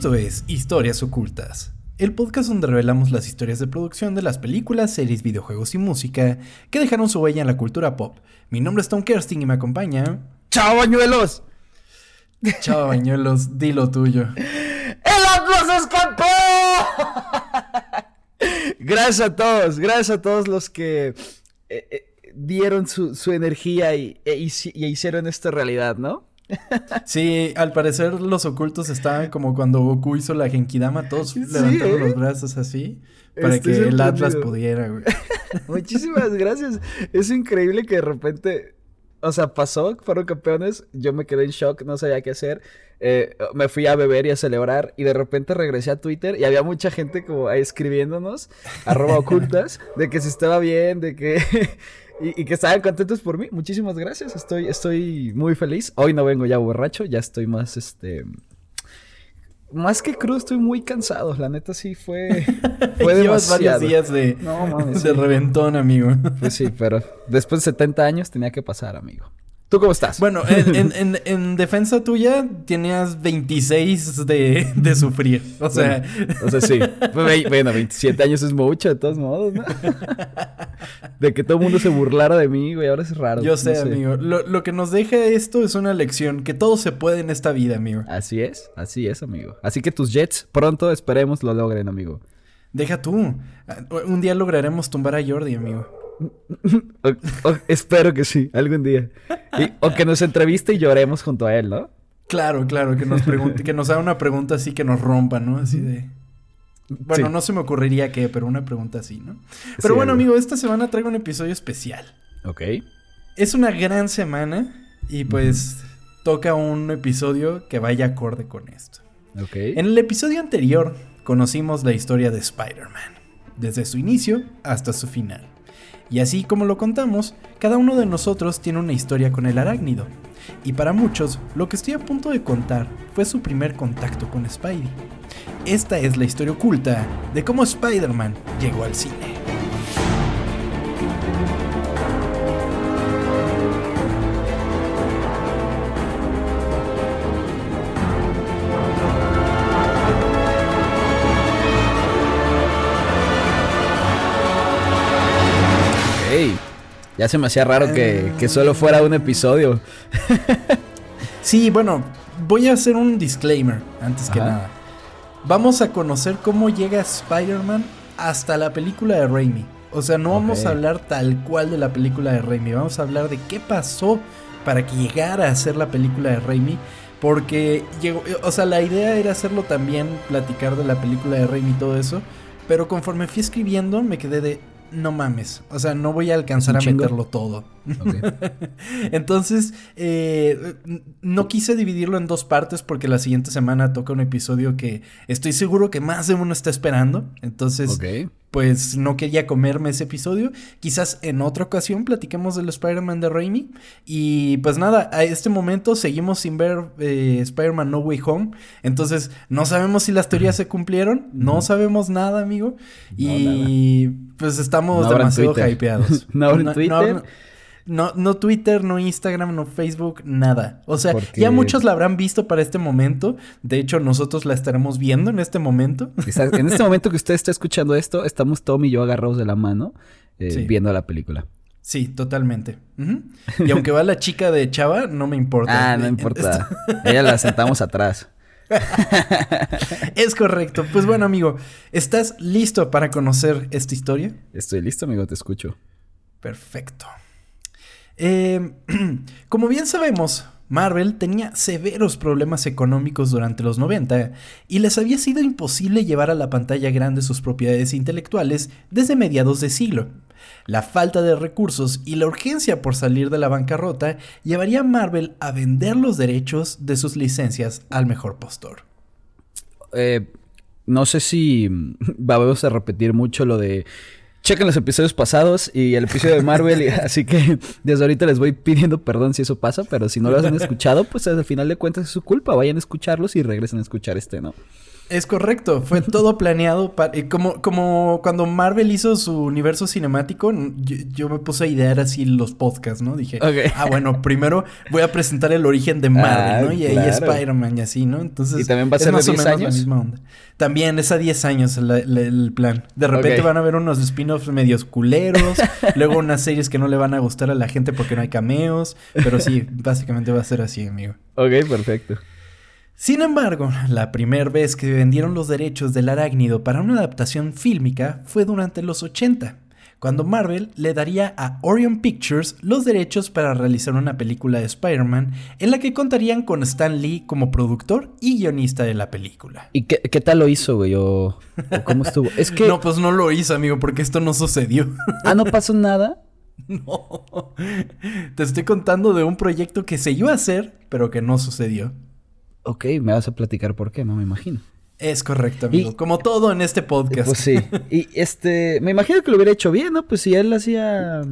Esto es Historias Ocultas, el podcast donde revelamos las historias de producción de las películas, series, videojuegos y música que dejaron su huella en la cultura pop. Mi nombre es Tom Kersting y me acompaña. ¡Chao, bañuelos! Chao, bañuelos, di lo tuyo. ¡El Atlas escapó! gracias a todos, gracias a todos los que eh, eh, dieron su, energía y, e, y hicieron esta realidad, ¿no? Sí, al parecer los ocultos estaban como cuando Goku hizo la Genkidama, todos levantaron los brazos así para que el Atlas pudiera, güey. Muchísimas gracias. Es increíble que de repente, o sea, pasó, fueron campeones, yo me quedé en shock, no sabía qué hacer. Eh, me fui a beber y a celebrar y de repente regresé a Twitter y había mucha gente como ahí escribiéndonos, arroba ocultas, de que se estaba bien, de que y, que estaban contentos por mí. Muchísimas gracias. Estoy, estoy muy feliz. Hoy no vengo ya borracho, ya estoy más, este... Más que crudo, estoy muy cansado. La neta sí fue. Fue Llevas varios días de, no, mames, de reventón, amigo. Pues sí, pero después de 70 años tenía que pasar, amigo. ¿Tú cómo estás? Bueno, en, defensa tuya tenías 26 de, de sufrir. O sea. o sea, sí. Bueno, 27 años es mucho, de todos modos, ¿no? De que todo el mundo se burlara de mí, güey. Ahora es raro. Yo sé, amigo. Lo, lo, que nos deja esto es una lección: que todo se puede en esta vida, amigo. Así es, así es, amigo. Así que tus Jets pronto esperemos lo logren, amigo. Deja tú. Un día lograremos tumbar a Jordi, amigo. espero que sí, algún día. o que nos entreviste y lloremos junto a él, ¿no? Claro, claro, que nos pregunte, que nos haga una pregunta así que nos rompa, ¿no? Así de. Bueno, no se me ocurriría qué, pero una pregunta así, ¿no? Pero bueno, amigo, esta semana traigo un episodio especial. Ok. Es una gran semana y pues toca un episodio que vaya acorde con esto. Ok. En el episodio anterior conocimos la historia de Spider-Man, desde su inicio hasta su final. Y así como lo contamos, cada uno de nosotros tiene una historia con el arácnido. Y para muchos, lo que estoy a punto de contar fue su primer contacto con Spidey. Esta es la historia oculta de cómo Spider-Man llegó al cine. Ya se me hacía raro que, solo fuera un episodio. sí, bueno, voy a hacer un disclaimer antes que nada. Vamos a conocer cómo llega Spider-Man hasta la película de Raimi. O sea, no vamos a hablar tal cual de la película de Raimi, vamos a hablar de qué pasó para que llegara a ser la película de Raimi. Porque llegó, o sea, la idea era hacerlo también, platicar de la película de Raimi y todo eso. Pero conforme fui escribiendo, me quedé de, no mames. O sea, no voy a alcanzar a meterlo todo. Entonces, eh, no quise dividirlo en dos partes porque la siguiente semana toca un episodio que estoy seguro que más de uno está esperando. Entonces, pues no quería comerme ese episodio. Quizás en otra ocasión platiquemos del Spider-Man de Raimi. Y pues nada, a este momento seguimos sin ver eh, Spider-Man No Way Home. Entonces, no sabemos si las teorías se cumplieron. No sabemos nada, amigo. y pues estamos demasiado hypeados. no en Twitter. No, no Twitter, no Instagram, no Facebook, nada. O sea, ya muchos la habrán visto para este momento. De hecho, nosotros la estaremos viendo en este momento. En este momento que usted está escuchando esto, estamos Tom y yo agarrados de la mano eh, viendo la película. Sí, totalmente. Y aunque va la chica de Chava, no me importa. Ah, no importa. Ella la sentamos atrás. es correcto. Pues bueno, amigo, ¿estás listo para conocer esta historia? Estoy listo, amigo, te escucho. Perfecto. Em, como bien sabemos, Marvel tenía severos problemas económicos durante los 90 y les había sido imposible llevar a la pantalla grande sus propiedades intelectuales desde mediados de siglo. La falta de recursos y la urgencia por salir de la bancarrota llevaría a Marvel a vender los derechos de sus licencias al mejor postor. Eh, no sé si vamos a repetir mucho lo de chequen los episodios pasados y el episodio de Marvel. así que desde ahorita les voy pidiendo perdón si eso pasa, pero si no lo han escuchado, pues al final de cuentas es su culpa. Vayan a escucharlos y regresen a escuchar este, ¿no? Es correcto, fue todo planeado para, como, como cuando Marvel hizo su universo cinemático, yo, me puse a idear así los podcasts, ¿no? Dije, ah, bueno, primero voy a presentar el origen de Marvel, ah, ¿no? Y ahí Spider-Man y así, ¿no? Entonces, ¿Y también va a ser más de 10 años? la misma onda. También es a 10 años el, plan. De repente van a ver unos spin-offs medios culeros, luego unas series que no le van a gustar a la gente porque no hay cameos, pero sí, básicamente va a ser así, amigo. Ok, perfecto. Sin embargo, la primera vez que vendieron los derechos del arácnido para una adaptación fílmica fue durante los 80, cuando Marvel le daría a Orion Pictures los derechos para realizar una película de Spider-Man en la que contarían con Stan Lee como productor y guionista de la película. ¿Y qué, tal lo hizo, güey? ¿O, cómo estuvo? Es que... No, pues no lo hizo, amigo, porque esto no sucedió. ¿Ah, no pasó nada? No. Te estoy contando de un proyecto que se iba a hacer, pero que no sucedió. Ok, me vas a platicar por qué, no me imagino. Es correcto, amigo. Como todo en este podcast. Pues sí. y este, me imagino que lo hubiera hecho bien, ¿no? Pues si él hacía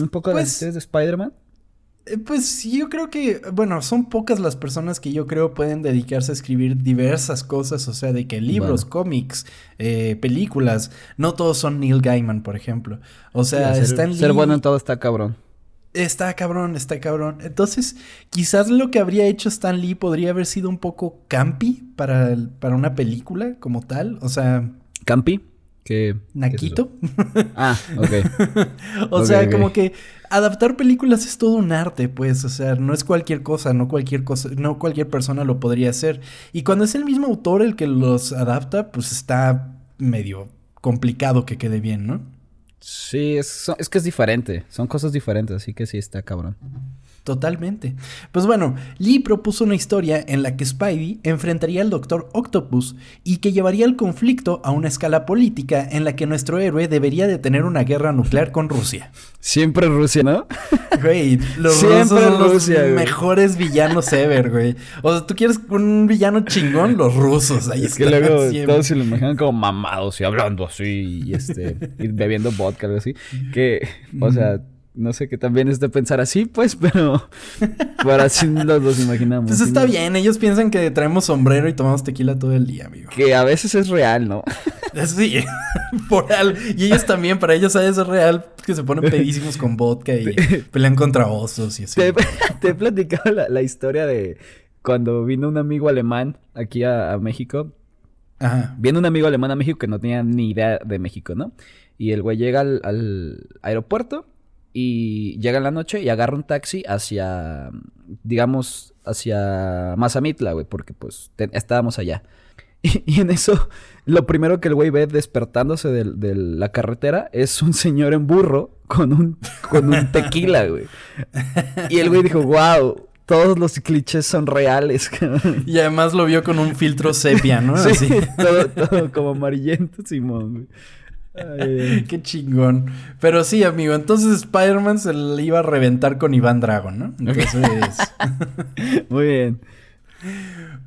un poco de pues, de Spider-Man. Eh, pues yo creo que, bueno, son pocas las personas que yo creo pueden dedicarse a escribir diversas cosas, o sea, de que libros, cómics, eh, películas, no todos son Neil Gaiman, por ejemplo. O sea, ser, ser bueno en todo está cabrón. Está cabrón, está cabrón. Entonces, quizás lo que habría hecho Stan Lee podría haber sido un poco campi para, para una película como tal. O sea. ¿Campi? ¿Qué? ¿Naquito? ah, ok. o sea, como que adaptar películas es todo un arte, pues. O sea, no es cualquier cosa, no cualquier cosa, no cualquier persona lo podría hacer. Y cuando es el mismo autor el que los adapta, pues está medio complicado que quede bien, ¿no? Sí, es, es que es diferente. Son cosas diferentes, así que sí está cabrón. Totalmente. Pues bueno, Lee propuso una historia en la que Spidey enfrentaría al Doctor Octopus y que llevaría el conflicto a una escala política en la que nuestro héroe debería de tener una guerra nuclear con Rusia. Siempre Rusia, ¿no? Güey, los rusos son los mejores villanos ever, güey. O sea, tú quieres un villano chingón, los rusos. Ahí es que luego todos se lo imaginan como mamados y hablando así y este y bebiendo vodka, algo así. Que, o sea no sé qué también es de pensar así, pues, pero, pero así los, los imaginamos. Pues está bien, ellos piensan que traemos sombrero y tomamos tequila todo el día, amigo. Que a veces es real, ¿no? Sí, por real. Y ellos también, para ellos a es real que se ponen pedísimos con vodka y pelean contra osos y así. Te, he platicado la, historia de cuando vino un amigo alemán aquí a, México. Ajá. Viene un amigo alemán a México que no tenía ni idea de México, ¿no? Y el güey llega al aeropuerto y llega en la noche y agarra un taxi hacia, digamos, hacia Mazamitla, güey, porque pues estábamos allá. Y, en eso, lo primero que el güey ve despertándose de, la carretera es un señor en burro con un, con un tequila, güey. Y el güey dijo, wow, todos los clichés son reales. y además lo vio con un filtro sepia, ¿no? Sí, Todo, todo como amarillento, Simón, güey. Qué chingón. Pero sí, amigo, entonces Spider-Man se le iba a reventar con Iván Dragon, ¿no? Entonces. Muy bien.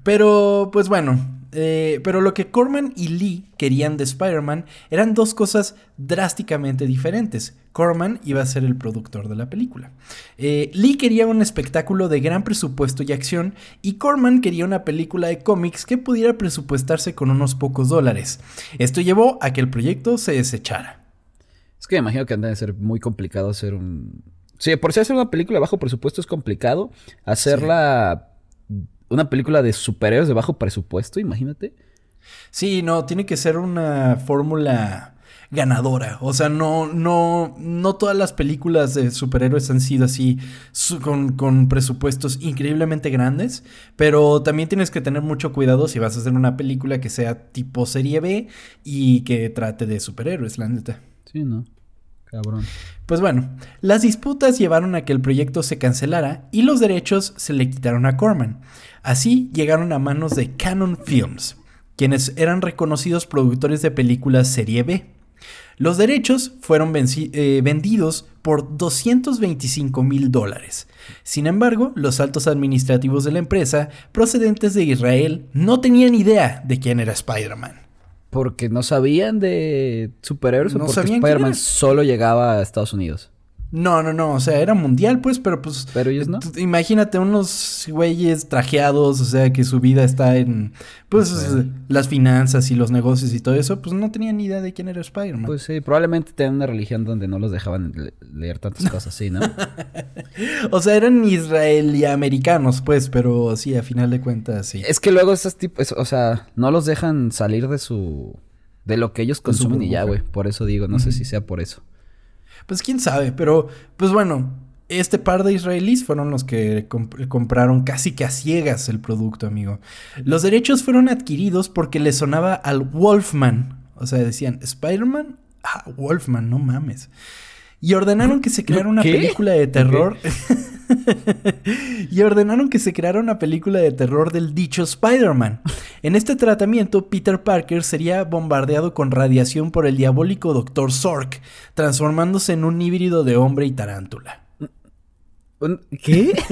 Pero, pues bueno, eh, pero lo que Corman y Lee querían de Spider-Man eran dos cosas drásticamente diferentes. Corman iba a ser el productor de la película. Eh, Lee quería un espectáculo de gran presupuesto y acción y Corman quería una película de cómics que pudiera presupuestarse con unos pocos dólares. Esto llevó a que el proyecto se desechara. Es que me imagino que anda de ser muy complicado hacer un... Sí, por si hacer una película de bajo presupuesto es complicado. Hacerla una película de superhéroes de bajo presupuesto, imagínate. Sí, no, tiene que ser una fórmula ganadora. O sea, no, no, no todas las películas de superhéroes han sido así con, con, presupuestos increíblemente grandes, pero también tienes que tener mucho cuidado si vas a hacer una película que sea tipo serie B y que trate de superhéroes, la neta. Sí, ¿no? Cabrón. Pues bueno, las disputas llevaron a que el proyecto se cancelara y los derechos se le quitaron a Corman. Así llegaron a manos de Canon Films, quienes eran reconocidos productores de películas serie B. Los derechos fueron eh, vendidos por 225 mil dólares. Sin embargo, los altos administrativos de la empresa, procedentes de Israel, no tenían idea de quién era Spider-Man. Porque no sabían de superhéroes o porque Spider-Man solo llegaba a Estados Unidos. No, no, no, o sea, era mundial, pues, pero pues. Pero ellos no. Imagínate unos güeyes trajeados, o sea, que su vida está en, pues, las finanzas y los negocios y todo eso, pues no tenían ni idea de quién era Spider-Man. Pues sí, probablemente tenían una religión donde no los dejaban leer tantas cosas así, ¿no? o sea, eran israelí-americanos, pues, pero sí, a final de cuentas, sí. Es que luego esos tipos, o sea, no los dejan salir de su. de lo que ellos consumen y ya, güey. Por eso digo, no sé si sea por eso. Pues quién sabe, pero pues bueno, este par de israelíes fueron los que compraron casi que a ciegas el producto, amigo. Los derechos fueron adquiridos porque le sonaba al Wolfman. O sea, decían, ¿Spider-Man? Ah, Wolfman, no mames y ordenaron que se creara una película de terror. y ordenaron que se creara una película de terror del dicho Spider-Man. En este tratamiento, Peter Parker sería bombardeado con radiación por el diabólico Dr. Zork, transformándose en un híbrido de hombre y tarántula. ¿Qué?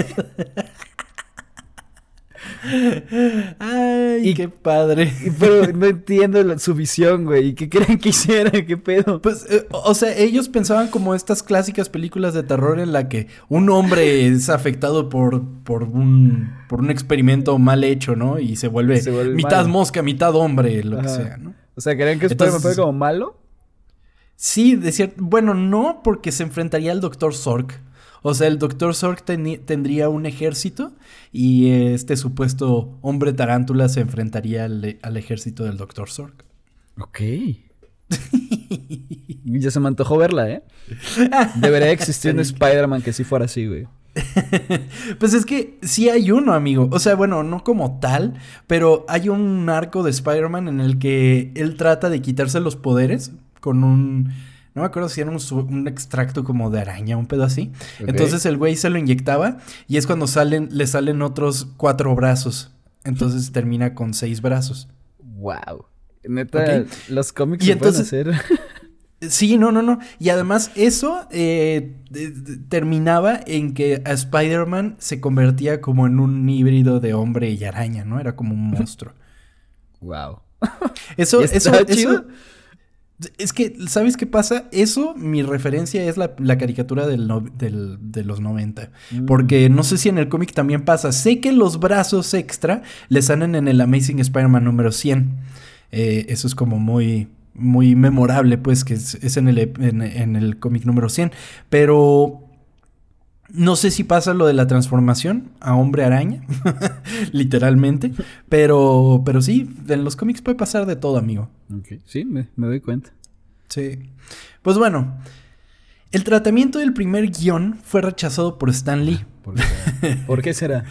Ay, qué padre. Pero no entiendo su visión, güey. ¿Qué creen que hiciera? ¿Qué pedo? Pues, eh, o sea, ellos pensaban como estas clásicas películas de terror en la que un hombre es afectado por, por, un, por un experimento mal hecho, ¿no? Y se vuelve, mitad mosca, mitad hombre, lo que sea, ¿no? O sea, ¿creen que Spider-Man fue como malo? Sí, de cierto. Bueno, no, porque se enfrentaría al Doctor Zork. O sea, el Doctor Zork tendría un ejército y este supuesto hombre tarántula se enfrentaría al, ejército del Doctor Zork. Ok. ya se me antojó verla, ¿eh? Debería existir un Spider-Man que sí fuera así, güey. pues es que sí hay uno, amigo. O sea, bueno, no como tal, pero hay un arco de Spider-Man en el que él trata de quitarse los poderes con un no me acuerdo si era un, extracto como de araña, un pedo así. Entonces el güey se lo inyectaba y es cuando salen, le salen otros cuatro brazos. Entonces termina con seis brazos. Wow. Neta, los cómics y se pueden hacer. Sí, no, no, no. Y además eso eh, terminaba en que a Spider-Man se convertía como en un híbrido de hombre y araña, ¿no? Era como un monstruo. Wow. Eso, eso, eso, es que, ¿sabes qué pasa? Eso, mi referencia es la, caricatura del de los 90. Mm. Porque no sé si en el cómic también pasa. Sé que los brazos extra le salen en el Amazing Spider-Man número 100. Eh, eso es como muy, muy memorable, pues, que es, en el, en el cómic número 100. Pero no sé si pasa lo de la transformación a hombre araña, literalmente, pero, pero sí, en los cómics puede pasar de todo, amigo. Sí, me, doy cuenta. Sí. Pues bueno, el tratamiento del primer guion fue rechazado por Stan Lee. ¿Por qué, será?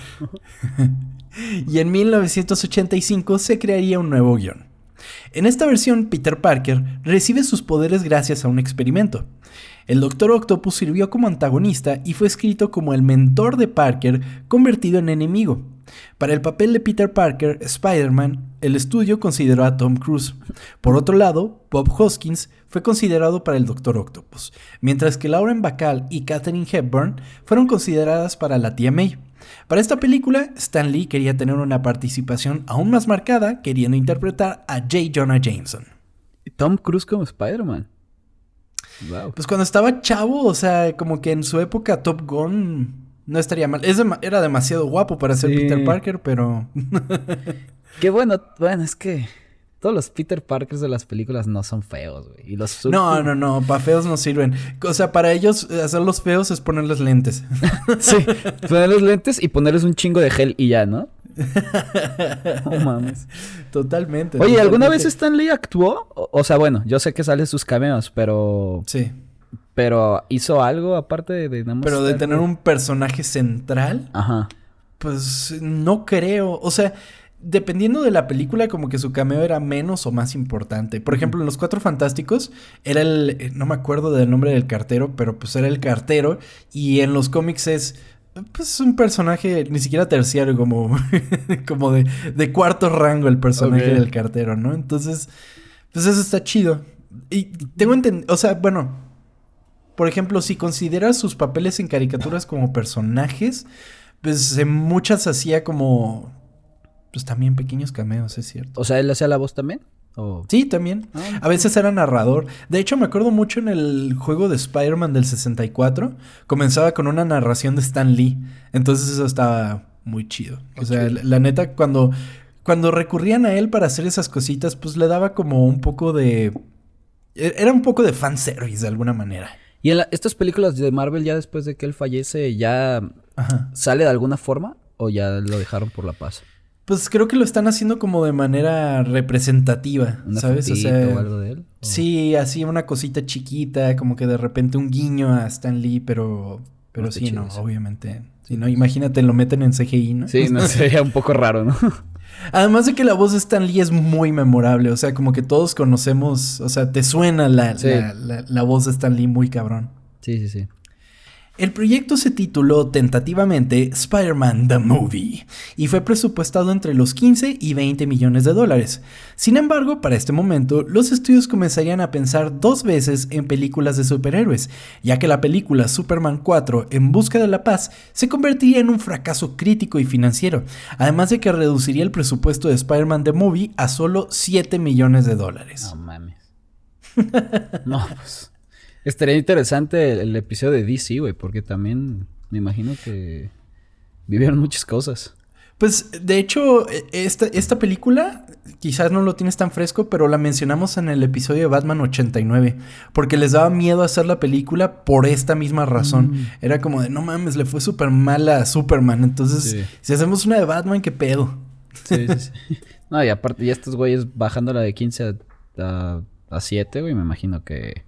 y en 1985 se crearía un nuevo guion. En esta versión, Peter Parker recibe sus poderes gracias a un experimento. El Doctor Octopus sirvió como antagonista y fue escrito como el mentor de Parker convertido en enemigo. Para el papel de Peter Parker, Spider-Man, el estudio consideró a Tom Cruise. Por otro lado, Bob Hoskins fue considerado para el Doctor Octopus, mientras que Lauren Bacall y Katherine Hepburn fueron consideradas para la tía May. Para esta película, Stan Lee quería tener una participación aún más marcada, queriendo interpretar a J. Jonah Jameson. Tom Cruise como Spider-Man. Pues cuando estaba chavo, o sea, como que en su época Top Gun no estaría mal. era demasiado guapo para ser Peter Parker, pero... Qué bueno, bueno, es que todos los Peter Parkers de las películas no son feos, güey. Y los No, no, no, para feos no sirven. O sea, para ellos eh, hacerlos feos es ponerles lentes. sí, ponerles lentes y ponerles un chingo de gel y ya, ¿no? no mames. Totalmente. Oye, ¿alguna vez Stan Lee actuó? O, sea, bueno, yo sé que salen sus cameos, pero. Sí. Pero hizo algo aparte de, Pero de tener un personaje central. Ajá. Pues no creo. O sea, dependiendo de la película, como que su cameo era menos o más importante. Por ejemplo, en Los Cuatro Fantásticos era el. Eh, no me acuerdo del nombre del cartero, pero pues era el cartero. Y en los cómics es pues un personaje ni siquiera terciario, como, como de, de, cuarto rango el personaje del cartero, ¿no? Entonces, pues eso está chido. Y tengo entendido, o sea, bueno, por ejemplo, si consideras sus papeles en caricaturas como personajes, pues en muchas hacía como, pues también pequeños cameos, es cierto. O sea, él hacía la voz también. Sí, también. Ah, a veces era narrador. De hecho, me acuerdo mucho en el juego de Spider-Man del 64. Comenzaba con una narración de Stan Lee. Entonces eso estaba muy chido. O sea, la, neta, cuando, cuando recurrían a él para hacer esas cositas, pues le daba como un poco de... E, era un poco de fanservice de alguna manera. ¿Y en estas películas de Marvel ya después de que él fallece ya sale de alguna forma o ya lo dejaron por la paz? Pues creo que lo están haciendo como de manera representativa, ¿sabes? O sea, o algo de él. Sí, así una cosita chiquita, como que de repente un guiño a Stan Lee, pero pero sí, no, obviamente. Si no, imagínate, lo meten en CGI, ¿no? Sí, no sería un poco raro, ¿no? Además de que la voz de Stan Lee es muy memorable, o sea, como que todos conocemos, o sea, te suena la, la, la voz de Stan Lee muy cabrón. Sí, sí, sí. El proyecto se tituló tentativamente Spider-Man The Movie y fue presupuestado entre los 15 y 20 millones de dólares. Sin embargo, para este momento, los estudios comenzarían a pensar dos veces en películas de superhéroes, ya que la película Superman 4 En Busca de la Paz se convertiría en un fracaso crítico y financiero, además de que reduciría el presupuesto de Spider-Man The Movie a solo 7 millones de dólares. No mames. no, pues. Estaría interesante el, episodio de DC, güey, porque también me imagino que vivieron muchas cosas. Pues de hecho, e, esta, esta película quizás no lo tienes tan fresco, pero la mencionamos en el episodio de Batman 89, porque les daba miedo hacer la película por esta misma razón. Mm. Era como de, no mames, le fue súper mal a Superman, entonces si hacemos una de Batman, ¿qué pedo? Sí, sí, sí. no, y aparte, y estos güeyes bajándola de 15 a, a 7, güey, me imagino que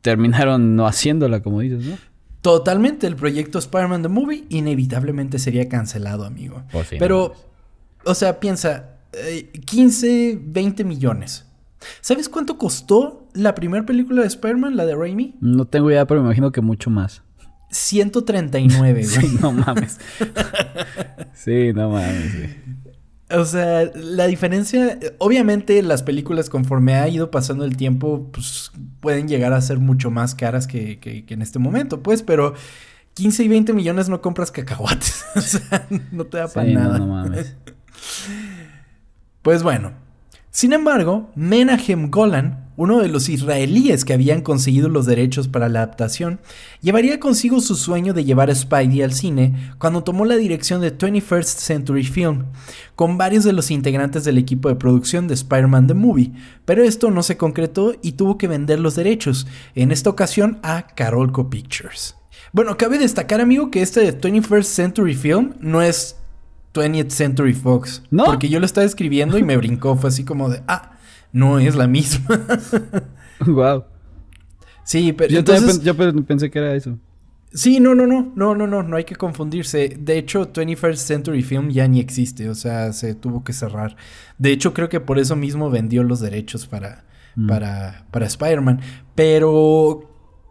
terminaron no haciéndola, como dices, ¿no? Totalmente, el proyecto Spider-Man The Movie inevitablemente sería cancelado, amigo. Pero, o sea, piensa, 15, eh, 20 millones. ¿Sabes cuánto costó la primera película de Spider-Man, la de Raimi? No tengo idea, pero me imagino que mucho más. 139, güey. sí, no mames. sí, no mames. O sea, la diferencia, obviamente las películas conforme ha ido pasando el tiempo, pues pueden llegar a ser mucho más caras que, que, en este momento, pues, pero 15 y 20 millones no compras cacahuates, o sea, no te da para nada. No, no mames. pues bueno, sin embargo, Menahem Golan, uno de los israelíes que habían conseguido los derechos para la adaptación, llevaría consigo su sueño de llevar a Spidey al cine cuando tomó la dirección de 21st Century Film, con varios de los integrantes del equipo de producción de Spider-Man The Movie, pero esto no se concretó y tuvo que vender los derechos, en esta ocasión a Carolco Pictures. Bueno, cabe destacar, amigo, que este de 21st Century Film no es 20th Century Fox. ¿No? Porque yo lo estaba escribiendo y me brincó. Fue así como de, ah, no es la misma. wow. Sí, pero yo, entonces... yo pensé que era eso. Sí, no, no, no, no, no, no, no hay que confundirse. De hecho, 21st Century Film ya ni existe, o sea, se tuvo que cerrar. De hecho, creo que por eso mismo vendió los derechos para, mm. para, para Spider-Man. Pero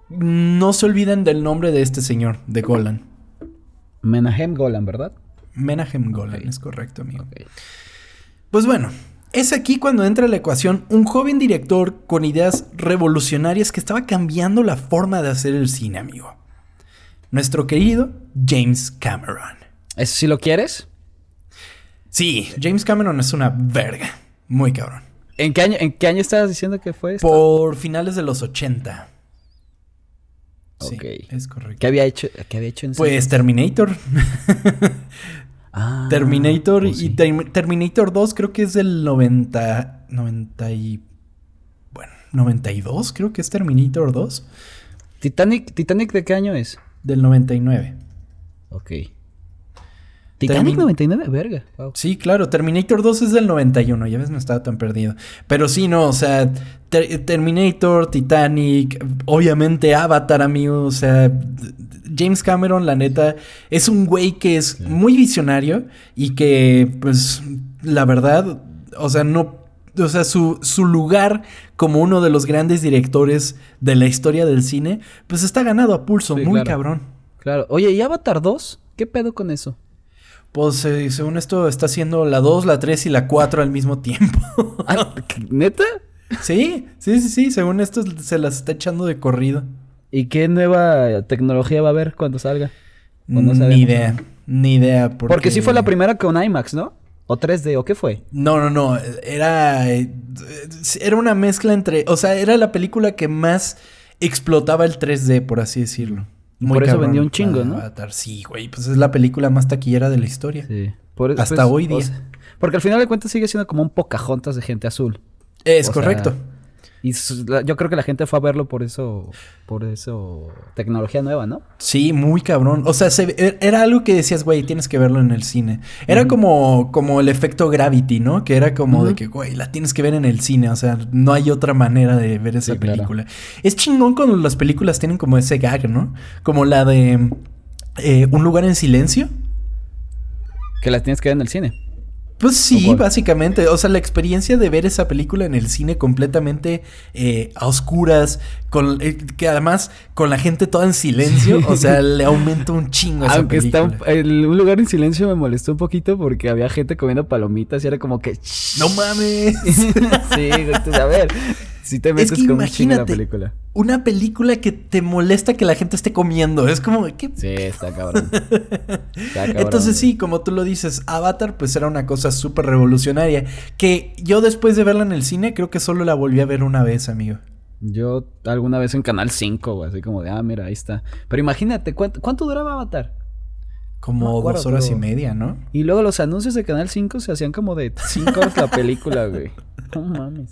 no se olviden del nombre de este señor, de Golan. Menahem Golan, ¿verdad? Menahem Golan, es correcto, amigo. Pues bueno, es aquí cuando entra a la ecuación un joven director con ideas revolucionarias que estaba cambiando la forma de hacer el cine, amigo. Nuestro querido James Cameron. ¿Eso sí lo quieres? Sí, James Cameron es una verga. Muy cabrón. ¿En qué año, en qué año estabas diciendo que fue esto? Por finales de los 80. Sí, es correcto. ¿Qué había hecho, qué había hecho en Pues Terminator. Ah, Terminator pues y Terminator 2 creo que es del 90, 90 y... Bueno, 92 creo que es Terminator 2. Titanic, ¿Titanic de qué año es? Del 99. Ok. Titanic 99, verga. Sí, claro, Terminator 2 es del 91, ya ves, no estaba tan perdido. Pero sí, no, o sea, Terminator, Titanic, obviamente Avatar, amigo, o sea, James Cameron, la neta, es un güey que es muy visionario y que, pues, la verdad, o sea, no o sea, su, su, lugar como uno de los grandes directores de la historia del cine, pues está ganado a pulso, muy cabrón. Claro. Oye, ¿y Avatar 2? ¿Qué pedo con eso? Pues eh, según esto está haciendo la 2, la 3 y la 4 al mismo tiempo. Ah, ¿Neta? Sí, sí, sí, sí. Según esto se las está echando de corrido. ¿Y qué nueva tecnología va a haber cuando salga? ni idea, ni idea. Porque... porque sí fue la primera con IMAX, ¿no? ¿O 3D? ¿O qué fue? No, no, no. Era. Eh, era una mezcla entre. O sea, era la película que más explotaba el 3D, por así decirlo. Por eso vendió un chingo, ¿no? Sí, güey. Pues es la película más taquillera de la historia. Sí. Hasta pues, hoy día. porque al final de cuentas sigue siendo como un Pocahontas de gente azul. Es correcto. Y yo creo que la gente fue a verlo por eso, por eso, tecnología nueva, ¿no? Sí, muy cabrón. O sea, e, era algo que decías, güey, tienes que verlo en el cine. Era como, como el efecto Gravity, ¿no? Que era como de que, güey, la tienes que ver en el cine. O sea, no hay otra manera de ver esa película. Es chingón cuando las películas tienen como ese gag, ¿no? Como la de eh, Un lugar en silencio. Que la tienes que ver en el cine. Pues sí, básicamente. O sea, la experiencia de ver esa película en el cine completamente eh, a oscuras, con, eh, que además con la gente toda en silencio, o sea, le aumenta un chingo a esa Aunque está un lugar en silencio me molestó un poquito porque había gente comiendo palomitas y era como que... ¡No mames! sí, a ver, si te metes es que la película. Una película que te molesta que la gente esté comiendo. Es como que. Sí, está cabrón. Entonces, sí, como tú lo dices, Avatar, pues era una cosa súper revolucionaria. Que yo después de verla en el cine, creo que solo la volví a ver una vez, amigo. Yo alguna vez en Canal 5, así como de, ah, mira, ahí está. Pero imagínate, ¿cuánto, cuánto duraba Avatar? Como dos horas y media, ¿no? Y luego los anuncios de Canal 5 se hacían como de cinco horas la película, güey. No mames.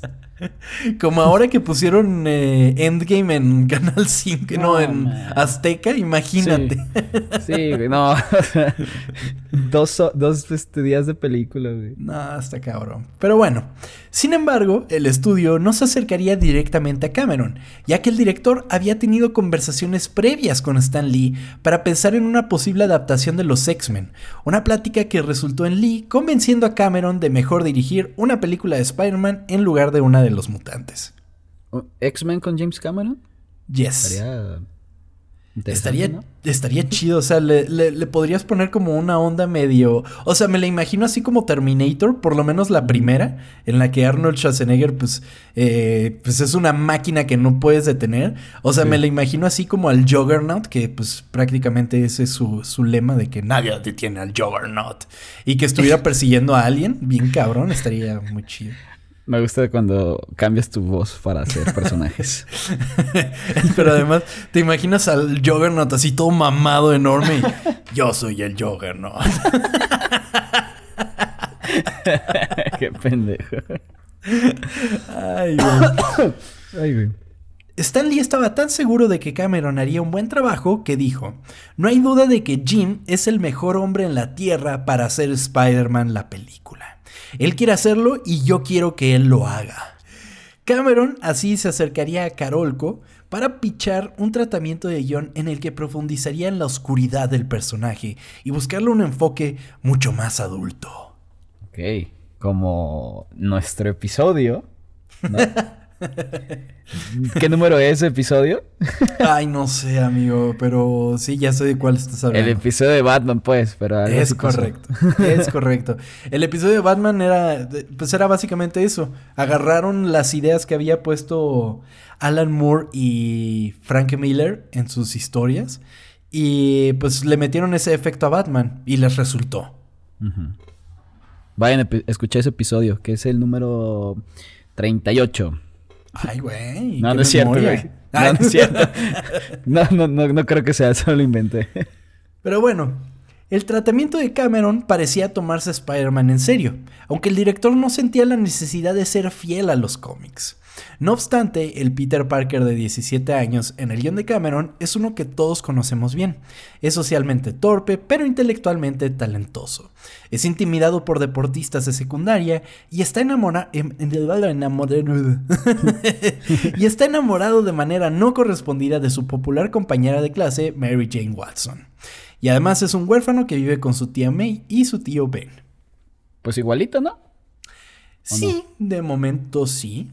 Como ahora que pusieron eh, Endgame en Canal 5, no, en Azteca, imagínate. Sí, güey, no. dos, dos este, días de película, güey. No, está cabrón. Pero bueno, sin embargo, el estudio no se acercaría directamente a Cameron, ya que el director había tenido conversaciones previas con Stan Lee para pensar en una posible adaptación de los X-Men, una plática que resultó en Lee convenciendo a Cameron de mejor dirigir una película de Spider-Man en lugar de una de los mutantes. ¿X-Men con James Cameron? Yes. Estaría, estaría chido, o sea, le, podrías poner como una onda medio... O sea, me la imagino así como Terminator, por lo menos la primera, en la que Arnold Schwarzenegger, pues, eh, pues es una máquina que no puedes detener. O sea, me la imagino así como al Juggernaut, que pues prácticamente ese es su, su lema de que nadie detiene al Juggernaut. Y que estuviera persiguiendo a alguien, bien cabrón, estaría muy chido. Me gusta cuando cambias tu voz para hacer personajes. Pero además, te imaginas al Juggernaut así todo mamado, enorme. Yo soy el Juggernaut. Qué pendejo. Ay, güey. Ay, güey. Stanley estaba tan seguro de que Cameron haría un buen trabajo que dijo, no hay duda de que Jim es el mejor hombre en la Tierra para hacer Spider-Man la película. Él quiere hacerlo y yo quiero que él lo haga. Cameron así se acercaría a Carolco para pichar un tratamiento de John en el que profundizaría en la oscuridad del personaje y buscarle un enfoque mucho más adulto. Ok, como nuestro episodio. ¿no? ¿Qué número es ese episodio? Ay, no sé, amigo, pero sí, ya sé de cuál estás hablando. El episodio de Batman, pues, pero... Es correcto, es correcto. El episodio de Batman era, pues era básicamente eso. Agarraron las ideas que había puesto Alan Moore y Frank Miller en sus historias y pues le metieron ese efecto a Batman y les resultó. Vayan, escuché ese episodio, que es el número 38. Ay, güey. No, no es cierto, güey. No, no es cierto. No, no, no, no creo que sea, solo lo inventé. Pero bueno, el tratamiento de Cameron parecía tomarse a Spider-Man en serio, aunque el director no sentía la necesidad de ser fiel a los cómics. No obstante, el Peter Parker de 17 años en el guion de Cameron es uno que todos conocemos bien. Es socialmente torpe, pero intelectualmente talentoso. Es intimidado por deportistas de secundaria y está enamorado em, y está enamorado de manera no correspondida de su popular compañera de clase, Mary Jane Watson. Y además es un huérfano que vive con su tía May y su tío Ben. Pues igualito, ¿no? Sí, de momento sí.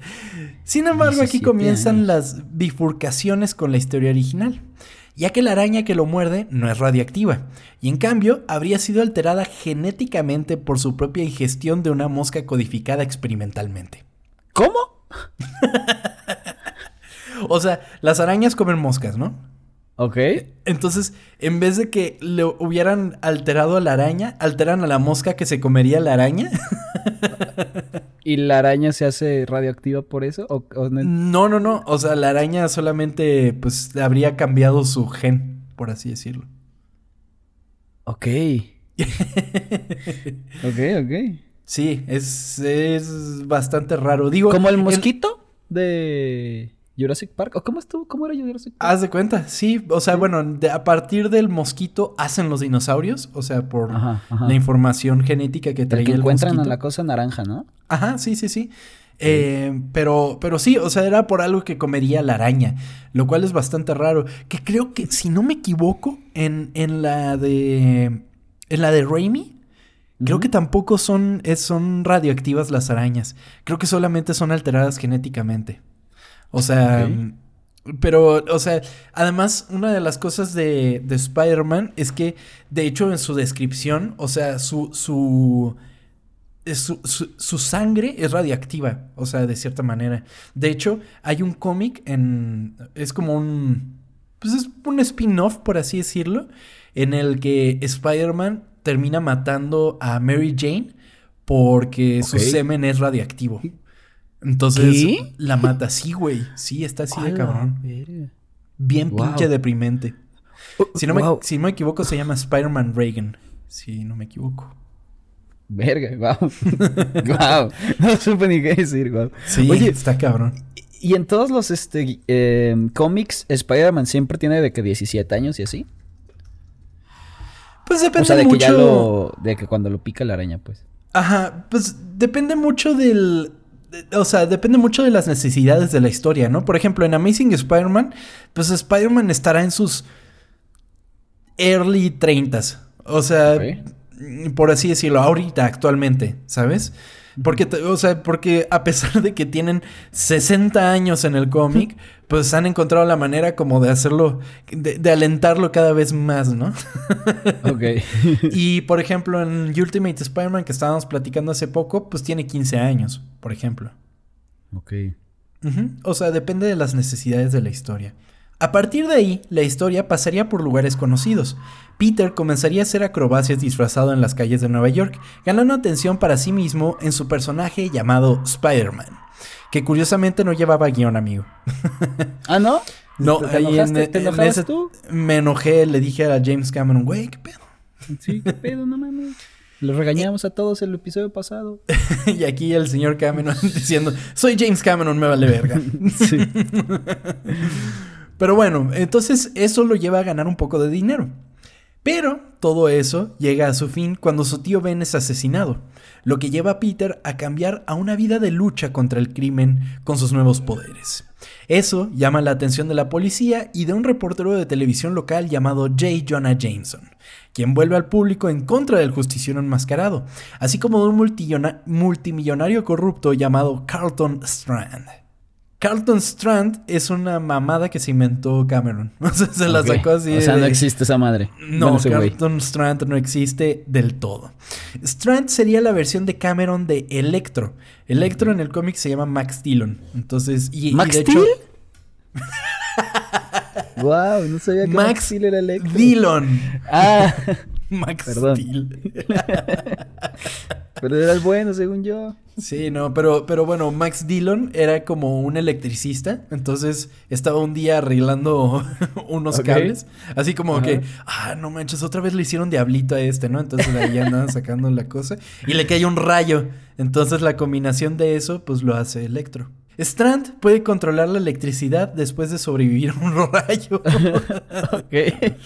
Sin embargo, aquí comienzan las bifurcaciones con la historia original, ya que la araña que lo muerde no es radiactiva, y en cambio habría sido alterada genéticamente por su propia ingestión de una mosca codificada experimentalmente. ¿Cómo? o sea, las arañas comen moscas, ¿no? Ok. Entonces, en vez de que le hubieran alterado a la araña, alteran a la mosca que se comería la araña. ¿Y la araña se hace radioactiva por eso? no? no, no, O sea, la araña solamente, pues, habría cambiado su gen, por así decirlo. Ok. ok, ok. Sí, es, es bastante raro. Digo. ¿Como el mosquito de Jurassic Park? ¿O cómo estuvo? ¿Cómo era Jurassic Park? Haz de cuenta, sí. O sea, bueno, a partir del mosquito hacen los dinosaurios. O sea, por la información genética que traía el, que encuentran a la cosa naranja, ¿no? Ajá, sí, sí, sí. Eh, pero, pero sí, o sea, era por algo que comería la araña, lo cual es bastante raro. Que creo que, si no me equivoco, en, en la de. En la de Raimi, creo que tampoco son, son radioactivas las arañas. Creo que solamente son alteradas genéticamente. O sea. Pero, o sea, además, una de las cosas de, de Spider-Man es que, de hecho, en su descripción, o sea, su, su su, su, sangre es radiactiva, o sea, de cierta manera. De hecho, hay un cómic en... Es como un... Pues es un spin-off, por así decirlo, en el que Spider-Man termina matando a Mary Jane porque su semen es radiactivo. Entonces la mata así, güey. Sí, está así de cabrón. Bien pinche deprimente. Uh, si no, me, si no me equivoco, se llama Spider-Man Reagan. Si no me equivoco. Verga, wow. wow. No supe ni qué decir, wow. Sí, Oye, está cabrón. Y en todos los este, em, cómics, Spider-Man siempre tiene de que 17 años y así. Pues depende o sea, de mucho. Que ya lo, de que cuando lo pica la araña, pues. Ajá, pues depende mucho del. O sea, depende mucho de las necesidades de la historia, ¿no? Por ejemplo, en Amazing Spider-Man, pues Spider-Man estará en sus early 30s. O sea, por así decirlo, ahorita, actualmente, ¿sabes? Porque, o sea, porque a pesar de que tienen 60 años en el cómic, pues han encontrado la manera como de hacerlo, de, alentarlo cada vez más, ¿no? ok. y por ejemplo, en Ultimate Spider-Man que estábamos platicando hace poco, pues tiene 15 años, por ejemplo. Ok. O sea, depende de las necesidades de la historia. A partir de ahí, la historia pasaría por lugares conocidos. Peter comenzaría a hacer acrobacias disfrazado en las calles de Nueva York, ganando atención para sí mismo en su personaje llamado Spider-Man, que curiosamente no llevaba guion, amigo. ¿Ah, no? No, ahí en, ese, tú? me enojé, le dije a James Cameron, güey, ¿qué pedo? Sí, ¿qué pedo? No mames. Lo regañamos a todos el episodio pasado. y aquí el señor Cameron diciendo, soy James Cameron, me vale verga. sí. Pero bueno, entonces eso lo lleva a ganar un poco de dinero. Pero todo eso llega a su fin cuando su tío Ben es asesinado, lo que lleva a Peter a cambiar a una vida de lucha contra el crimen con sus nuevos poderes. Eso llama la atención de la policía y de un reportero de televisión local llamado J. Jonah Jameson, quien vuelve al público en contra del justiciero enmascarado, así como de un multimillonario corrupto llamado Carlton Strand. Carlton Strand es una mamada que se inventó Cameron. O sea, se la sacó así. O sea, no existe esa madre. No, Carlton Strand no existe del todo. Strand sería la versión de Cameron de Electro. Electro en el cómic se llama Max Dillon. Entonces, y, ¿Max de hecho. wow, no sabía que Max, Max era Electro. Dillon. Ah. Max Perdón. Pero era el bueno, según yo. Sí, no, pero, pero bueno, Max Dillon era como un electricista, entonces estaba un día arreglando unos cables, así como que, ah, no manches, otra vez le hicieron diablito a este, ¿no? Entonces ahí andaban sacando la cosa y le cae un rayo, entonces la combinación de eso, pues lo hace Electro. Strand puede controlar la electricidad después de sobrevivir a un rayo. ok.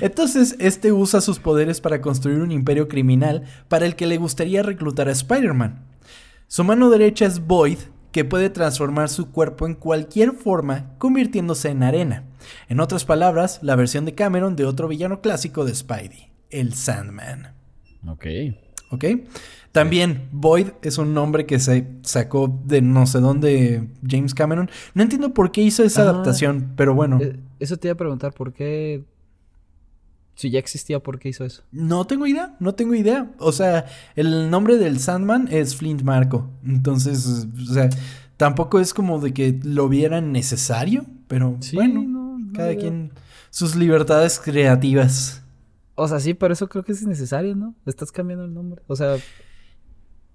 Entonces, este usa sus poderes para construir un imperio criminal para el que le gustaría reclutar a Spider-Man. Su mano derecha es Void, que puede transformar su cuerpo en cualquier forma, convirtiéndose en arena. En otras palabras, la versión de Cameron de otro villano clásico de Spidey, el Sandman. Ok. ¿Ok? También Void es un nombre que se sacó de no sé dónde James Cameron. No entiendo por qué hizo esa ah. adaptación, pero bueno. Eh, eso te iba a preguntar, ¿por qué si ya existía, ¿por qué hizo eso? No tengo idea, no tengo idea. O sea, el nombre del Sandman es Flint Marco. Entonces, o sea, tampoco es como de que lo vieran necesario, pero bueno, cada quien sus libertades creativas. O sea, sí, pero eso creo que es innecesario, ¿no? Le estás cambiando el nombre. O sea.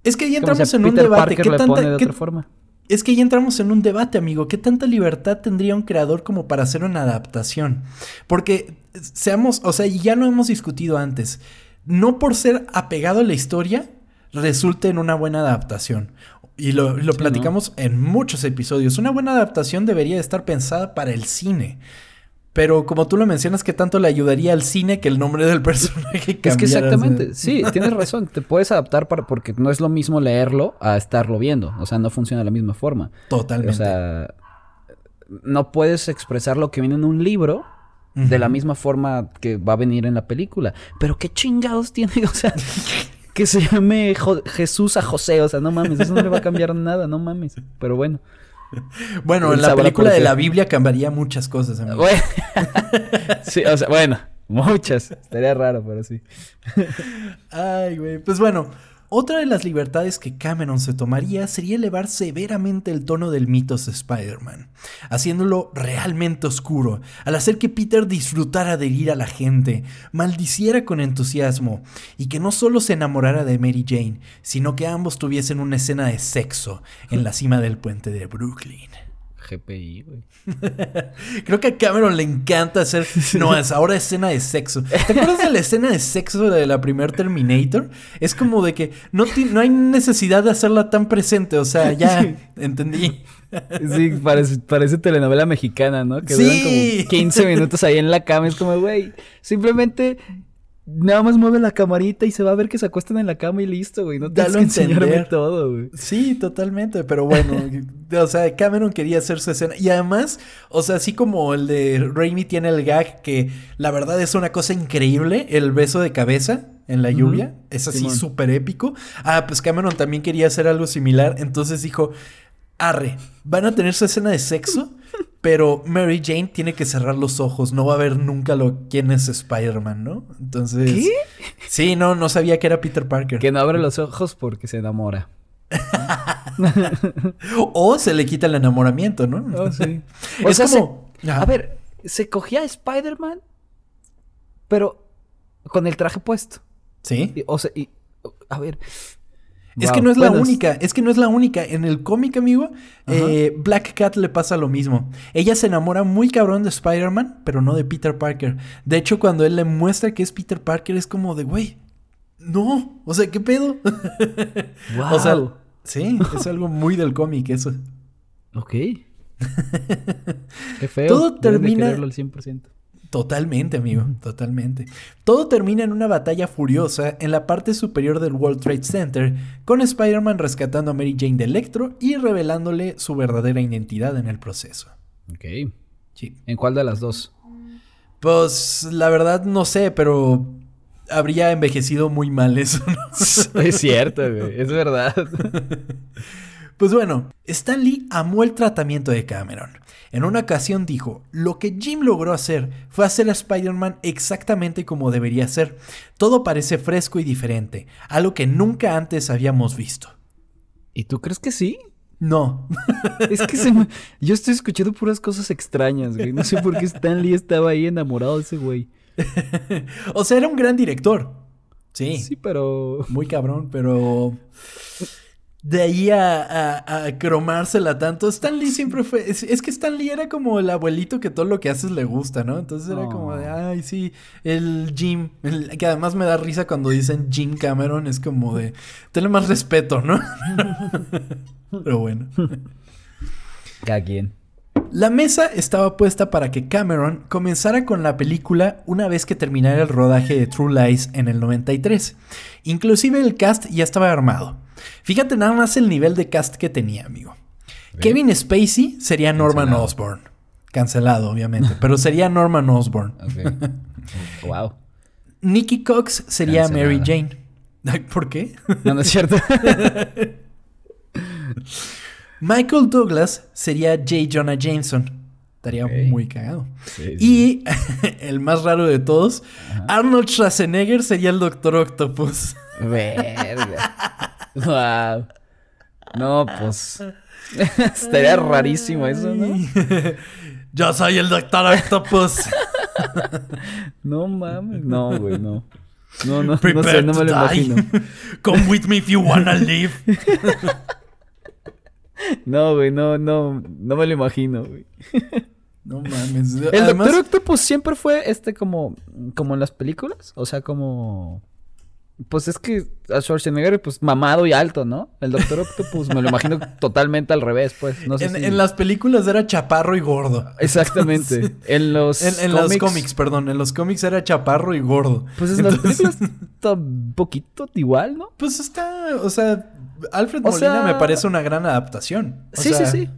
Es que ya entramos en un debate. ¿Qué tanta, de otra forma. Es que ya entramos en un debate, amigo. ¿Qué tanta libertad tendría un creador como para hacer una adaptación? Porque seamos, o sea, ya lo hemos discutido antes. No por ser apegado a la historia resulte en una buena adaptación. Y lo, platicamos en muchos episodios. Una buena adaptación debería estar pensada para el cine. Pero como tú lo mencionas, ¿qué tanto le ayudaría al cine que el nombre del personaje cambiara? Es que exactamente, sí, tienes razón. Te puedes adaptar para, porque no es lo mismo leerlo a estarlo viendo. O sea, no funciona de la misma forma. Totalmente. O sea, no puedes expresar lo que viene en un libro de la misma forma que va a venir en la película. Pero qué chingados tiene, o sea, que se llame Jesús a José. O sea, no mames, eso no le va a cambiar nada, no mames. Pero bueno. Bueno, en la película de la Biblia cambiaría muchas cosas. Amigo. Bueno. sí, o sea, bueno, muchas. Estaría raro, pero sí. Ay, güey. Pues bueno, otra de las libertades que Cameron se tomaría sería elevar severamente el tono del mitos de Spider-Man, haciéndolo realmente oscuro, al hacer que Peter disfrutara de herir a la gente, maldiciera con entusiasmo y que no solo se enamorara de Mary Jane, sino que ambos tuviesen una escena de sexo en la cima del puente de Brooklyn. GPI, güey. Creo que a Cameron le encanta hacer. No, es ahora escena de sexo. ¿Te acuerdas de la escena de sexo de la primer Terminator? Es como de que no, no hay necesidad de hacerla tan presente. O sea, ya entendí. Sí, parece, parece telenovela mexicana, ¿no? Que duran como 15 minutos ahí en la cama. Es como, güey, simplemente Nada más mueve la camarita y se va a ver que se acuestan en la cama y listo, güey. No te que enseñarme todo, güey. Sí, totalmente. Pero bueno, o sea, Cameron quería hacer su escena. Y además, o sea, así como el de Raimi tiene el gag que la verdad es una cosa increíble, el beso de cabeza en la lluvia. Es así súper épico. Ah, pues Cameron también quería hacer algo similar. Entonces dijo, arre, van a tener su escena de sexo. Pero Mary Jane tiene que cerrar los ojos, no va a ver nunca lo quién es Spider-Man, ¿no? Entonces. ¿Qué? Sí, no, no sabía que era Peter Parker. Que no abre los ojos porque se enamora. o se le quita el enamoramiento, ¿no? Oh, sí. O es como. a ver, se cogía a Spider-Man, pero con el traje puesto. Sí. o sea, y, a ver, es que no es la única, es que no es la única. En el cómic, amigo, eh, Black Cat le pasa lo mismo. Ella se enamora muy cabrón de Spider-Man, pero no de Peter Parker. De hecho, cuando él le muestra que es Peter Parker, es como de, güey, no, o sea, ¿qué pedo? O sea, sí, es algo muy del cómic eso. Ok. Qué feo. Todo termina... al 100%. Totalmente, amigo, totalmente. Todo termina en una batalla furiosa en la parte superior del World Trade Center, con Spider-Man rescatando a Mary Jane de Electro y revelándole su verdadera identidad en el proceso. Ok. Sí. ¿En cuál de las dos? Pues la verdad no sé, pero habría envejecido muy mal eso. es cierto, güey, es verdad. pues bueno, Stan Lee amó el tratamiento de Cameron. En una ocasión dijo, lo que Jim logró hacer fue hacer a Spider-Man exactamente como debería ser. Todo parece fresco y diferente, algo que nunca antes habíamos visto. ¿Y tú crees que sí? No. es que yo estoy escuchando puras cosas extrañas, güey. No sé por qué Stan Lee estaba ahí enamorado de ese güey. o sea, era un gran director. Sí. Sí, pero... Muy cabrón, pero de ahí a, a, cromársela tanto. Stan Lee siempre fue. Es, que Stan Lee era como el abuelito que todo lo que haces le gusta, ¿no? Entonces era como de, ay, sí, el Jim. que además me da risa cuando dicen Jim Cameron. Es como de, tenle más respeto, ¿no? Pero bueno. Cada quien. La mesa estaba puesta para que Cameron comenzara con la película una vez que terminara el rodaje de True Lies en el 93. Inclusive el cast ya estaba armado. Fíjate nada más el nivel de cast que tenía, amigo. Kevin Spacey sería Norman Osborn. Cancelado, obviamente, pero sería Norman Osborn. wow. Nicky Cox sería Mary Jane. ¿Por qué? No, no es cierto. Michael Douglas sería J. Jonah Jameson. Estaría muy cagado. y el más raro de todos, Arnold Schwarzenegger sería el Doctor Octopus. Verga. Wow. No, pues. Estaría rarísimo eso, ¿no? Yo soy el Doctor Octopus. no mames, no, güey, no. No, no, no sé, no me lo imagino. Come with me if you wanna live. no, güey, no, no, no me lo imagino, güey. No mames. El Doctor Octopus siempre fue este como, como en las películas. O sea, como. Pues es que a Schwarzenegger, pues mamado y alto, ¿no? El Doctor Octopus me lo imagino totalmente al revés, pues. No sé en, en, las películas era chaparro y gordo. Exactamente. En los en, los cómics, perdón. En los cómics era chaparro y gordo. Pues en las películas está un poquito igual, ¿no? Pues está, o sea, Alfred Molina me parece una gran adaptación. sí, sí, sí.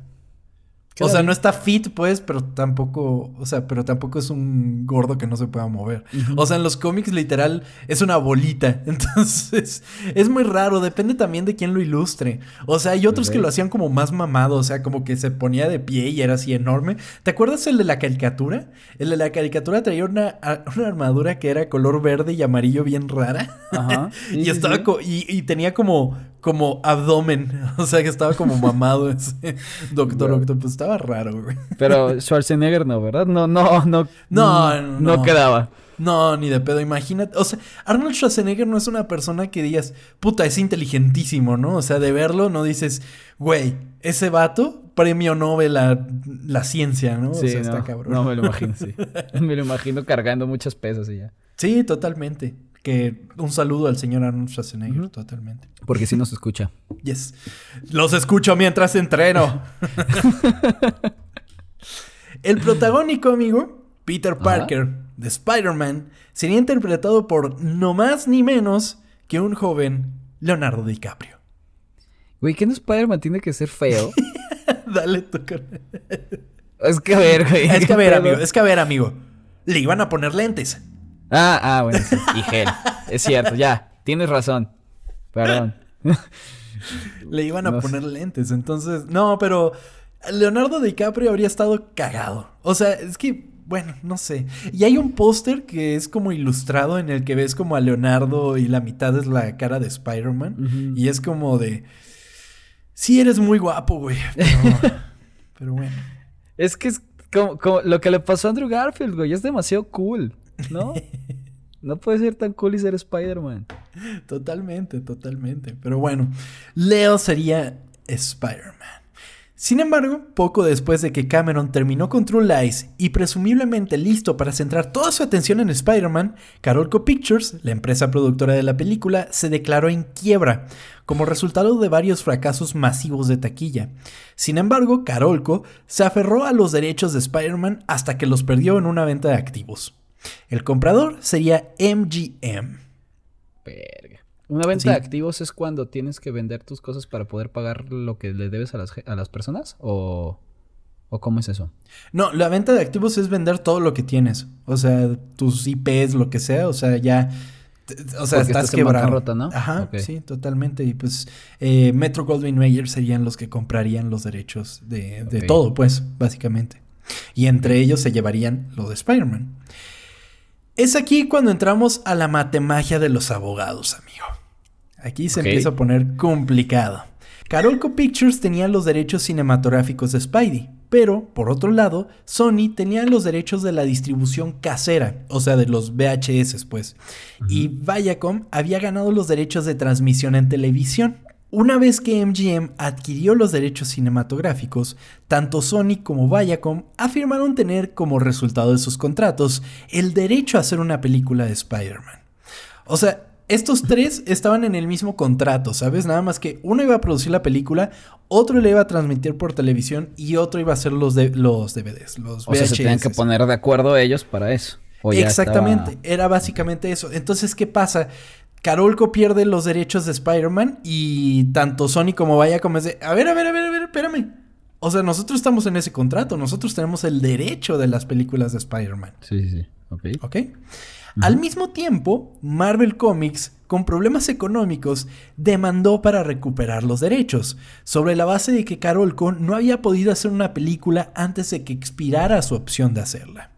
O sea, no está fit, pues, pero tampoco, o sea, pero tampoco es un gordo que no se pueda mover. O sea, en los cómics literal es una bolita. Entonces, es muy raro, depende también de quién lo ilustre. O sea, hay otros que lo hacían como más mamado, o sea, como que se ponía de pie y era así enorme. ¿Te acuerdas el de la caricatura? El de la caricatura traía una, una armadura que era color verde y amarillo bien rara. Ajá. y estaba y, y tenía como como abdomen. O sea, que estaba como mamado ese Doctor Octopus. Estaba raro, güey. Pero Schwarzenegger no, ¿verdad? No, no, no. No, no, no quedaba. No, ni de pedo. Imagínate. O sea, Arnold Schwarzenegger no es una persona que digas, puta, es inteligentísimo, ¿no? O sea, de verlo no dices, güey, ese vato, premio Nobel a la ciencia, ¿no? Sí, o sea, no, está cabrón. No me lo imagino, sí. me lo imagino cargando muchas pesas y ya. Sí, totalmente. Que un saludo al señor Arnold Schwarzenegger, totalmente. Porque sí nos escucha. Yes. Los escucho mientras entreno. El protagónico, amigo, Peter Parker, de Spider-Man, sería interpretado por no más ni menos que un joven Leonardo DiCaprio. Güey, ¿qué no Spider-Man tiene que ser feo? Dale tu Es que a ver, güey. Es que a ver, amigo. Es que a ver, amigo. Le iban a poner lentes. Ah, ah, bueno, sí. Y gel. Es cierto, ya. Tienes razón. Perdón. Le iban a poner lentes, entonces. No, pero. Leonardo DiCaprio habría estado cagado. O sea, es que. Bueno, no sé. Y hay un póster que es como ilustrado en el que ves como a Leonardo y la mitad es la cara de Spider-Man. Y es como de. Sí, eres muy guapo, güey. Pero, pero bueno. Es que es como, como, lo que le pasó a Andrew Garfield, güey. Es demasiado cool. ¿No? No puede ser tan cool y ser Spider-Man. Totalmente, totalmente. Pero bueno, Leo sería Spider-Man. Sin embargo, poco después de que Cameron terminó con True Lies y presumiblemente listo para centrar toda su atención en Spider-Man, Carolco Pictures, la empresa productora de la película, se declaró en quiebra, como resultado de varios fracasos masivos de taquilla. Sin embargo, Carolco se aferró a los derechos de Spider-Man hasta que los perdió en una venta de activos. El comprador sería MGM. Verga. ¿Una venta de activos es cuando tienes que vender tus cosas para poder pagar lo que le debes a las, a las personas? ¿O, ¿O cómo es eso? No, la venta de activos es vender todo lo que tienes. O sea, tus IPs, lo que sea. O sea, ya... O sea, estás, quebrado. ¿no? Ajá, sí, totalmente. Y pues eh, Metro Goldwyn Mayer serían los que comprarían los derechos de, de todo, pues, básicamente. Y entre ellos se llevarían lo de Spider-Man. Es aquí cuando entramos a la matemagia de los abogados, amigo. Aquí se empieza a poner complicado. Carolco Pictures tenía los derechos cinematográficos de Spidey, pero, por otro lado, Sony tenía los derechos de la distribución casera, o sea, de los VHS, pues. Y Viacom había ganado los derechos de transmisión en televisión. Una vez que MGM adquirió los derechos cinematográficos, tanto Sony como Viacom afirmaron tener como resultado de sus contratos el derecho a hacer una película de Spider-Man. O sea, estos tres estaban en el mismo contrato, ¿sabes? Nada más que uno iba a producir la película, otro le iba a transmitir por televisión y otro iba a hacer los, de los DVDs, los O sea, se tenían que poner de acuerdo ellos para eso. Exactamente, era básicamente eso. Entonces, ¿qué pasa? Carolco pierde los derechos de Spider-Man y tanto Sony como Viacom es de, a ver, a ver, a ver, a ver, espérame. O sea, nosotros estamos en ese contrato, nosotros tenemos el derecho de las películas de Spider-Man. Sí, sí, sí. Ok. Ok. Al mismo tiempo, Marvel Comics, con problemas económicos, demandó para recuperar los derechos, sobre la base de que Carolco no había podido hacer una película antes de que expirara su opción de hacerla.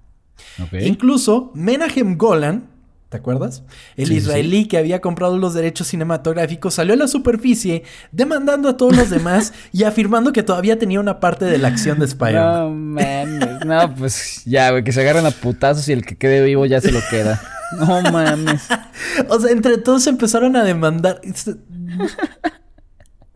Okay. Incluso Menahem Golan, ¿Te acuerdas? El israelí que había comprado los derechos cinematográficos salió a la superficie demandando a todos los demás y afirmando que todavía tenía una parte de la acción de Spider-Man. No No, pues ya, güey, que se agarren a putazos y el que quede vivo ya se lo queda. No mames. o sea, entre todos empezaron a demandar.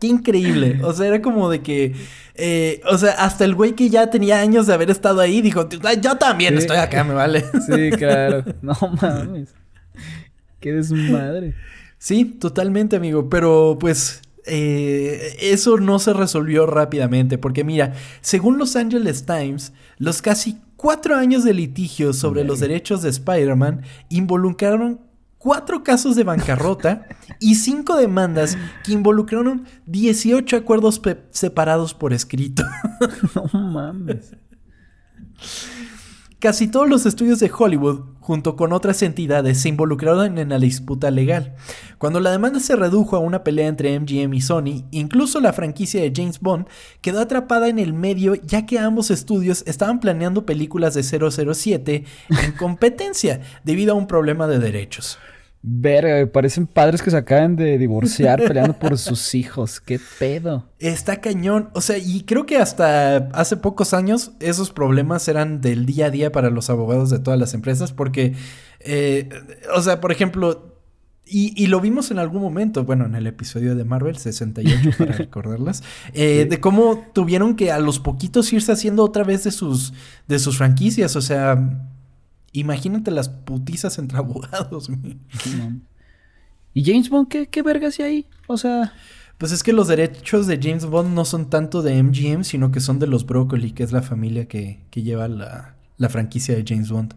Qué increíble. O sea, era como de que. Eh, o sea, hasta el güey que ya tenía años de haber estado ahí dijo: Yo también estoy acá, me vale. Sí, claro. No mames. Qué desmadre. Sí, totalmente, amigo. Pero pues. Eh, eso no se resolvió rápidamente. Porque mira, según Los Angeles Times, los casi cuatro años de litigio sobre los derechos de Spider-Man involucraron cuatro casos de bancarrota y cinco demandas que involucraron 18 acuerdos separados por escrito. no mames. Casi todos los estudios de Hollywood, junto con otras entidades, se involucraron en la disputa legal. Cuando la demanda se redujo a una pelea entre MGM y Sony, incluso la franquicia de James Bond quedó atrapada en el medio ya que ambos estudios estaban planeando películas de 007 en competencia debido a un problema de derechos. Verga, parecen padres que se acaban de divorciar peleando por sus hijos. ¿Qué pedo? Está cañón. O sea, y creo que hasta hace pocos años esos problemas eran del día a día para los abogados de todas las empresas porque, eh, o sea, por ejemplo, y, lo vimos en algún momento, bueno, en el episodio de Marvel 68, para recordarlas, eh, de cómo tuvieron que a los poquitos irse haciendo otra vez de sus, de sus franquicias. O sea, Imagínate las putizas entre abogados, ¿Y James Bond qué, qué vergas hay ahí? O sea... Pues es que los derechos de James Bond no son tanto de MGM, sino que son de los Broccoli, que es la familia que, lleva la, la, franquicia de James Bond.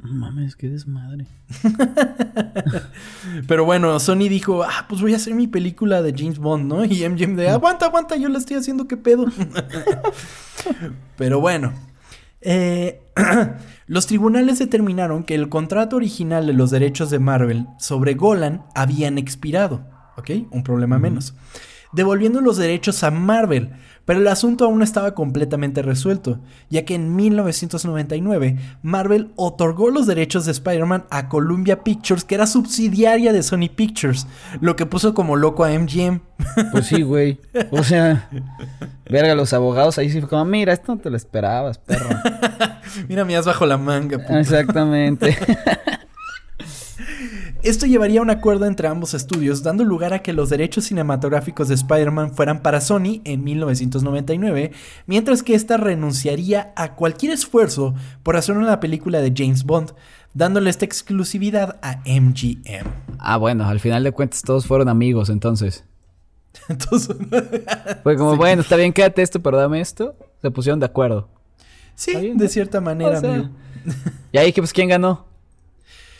Mames, qué desmadre. Pero bueno, Sony dijo, ah, pues voy a hacer mi película de James Bond, ¿no? Y MGM de, aguanta, aguanta, yo la estoy haciendo, ¿qué pedo? Pero bueno, eh, los tribunales determinaron que el contrato original de los derechos de Marvel sobre Golan habían expirado. ¿Ok? Un problema menos. Devolviendo los derechos a Marvel, pero el asunto aún no estaba completamente resuelto, ya que en 1999 Marvel otorgó los derechos de Spider-Man a Columbia Pictures, que era subsidiaria de Sony Pictures, lo que puso como loco a MGM. Pues sí, güey. O sea, verga, los abogados ahí sí fue como, mira, esto no te lo esperabas, perro. mira, me has bajo la manga. Exactamente. Esto llevaría a un acuerdo entre ambos estudios, dando lugar a que los derechos cinematográficos de Spider-Man fueran para Sony en 1999, mientras que ésta renunciaría a cualquier esfuerzo por hacer una película de James Bond, dándole esta exclusividad a MGM. Ah, bueno, al final de cuentas todos fueron amigos entonces. entonces... Fue como, bueno, está bien, quédate esto, pero dame esto. Se pusieron de acuerdo. Sí, de cierta manera, amigo. Y ahí, pues, ¿quién ganó?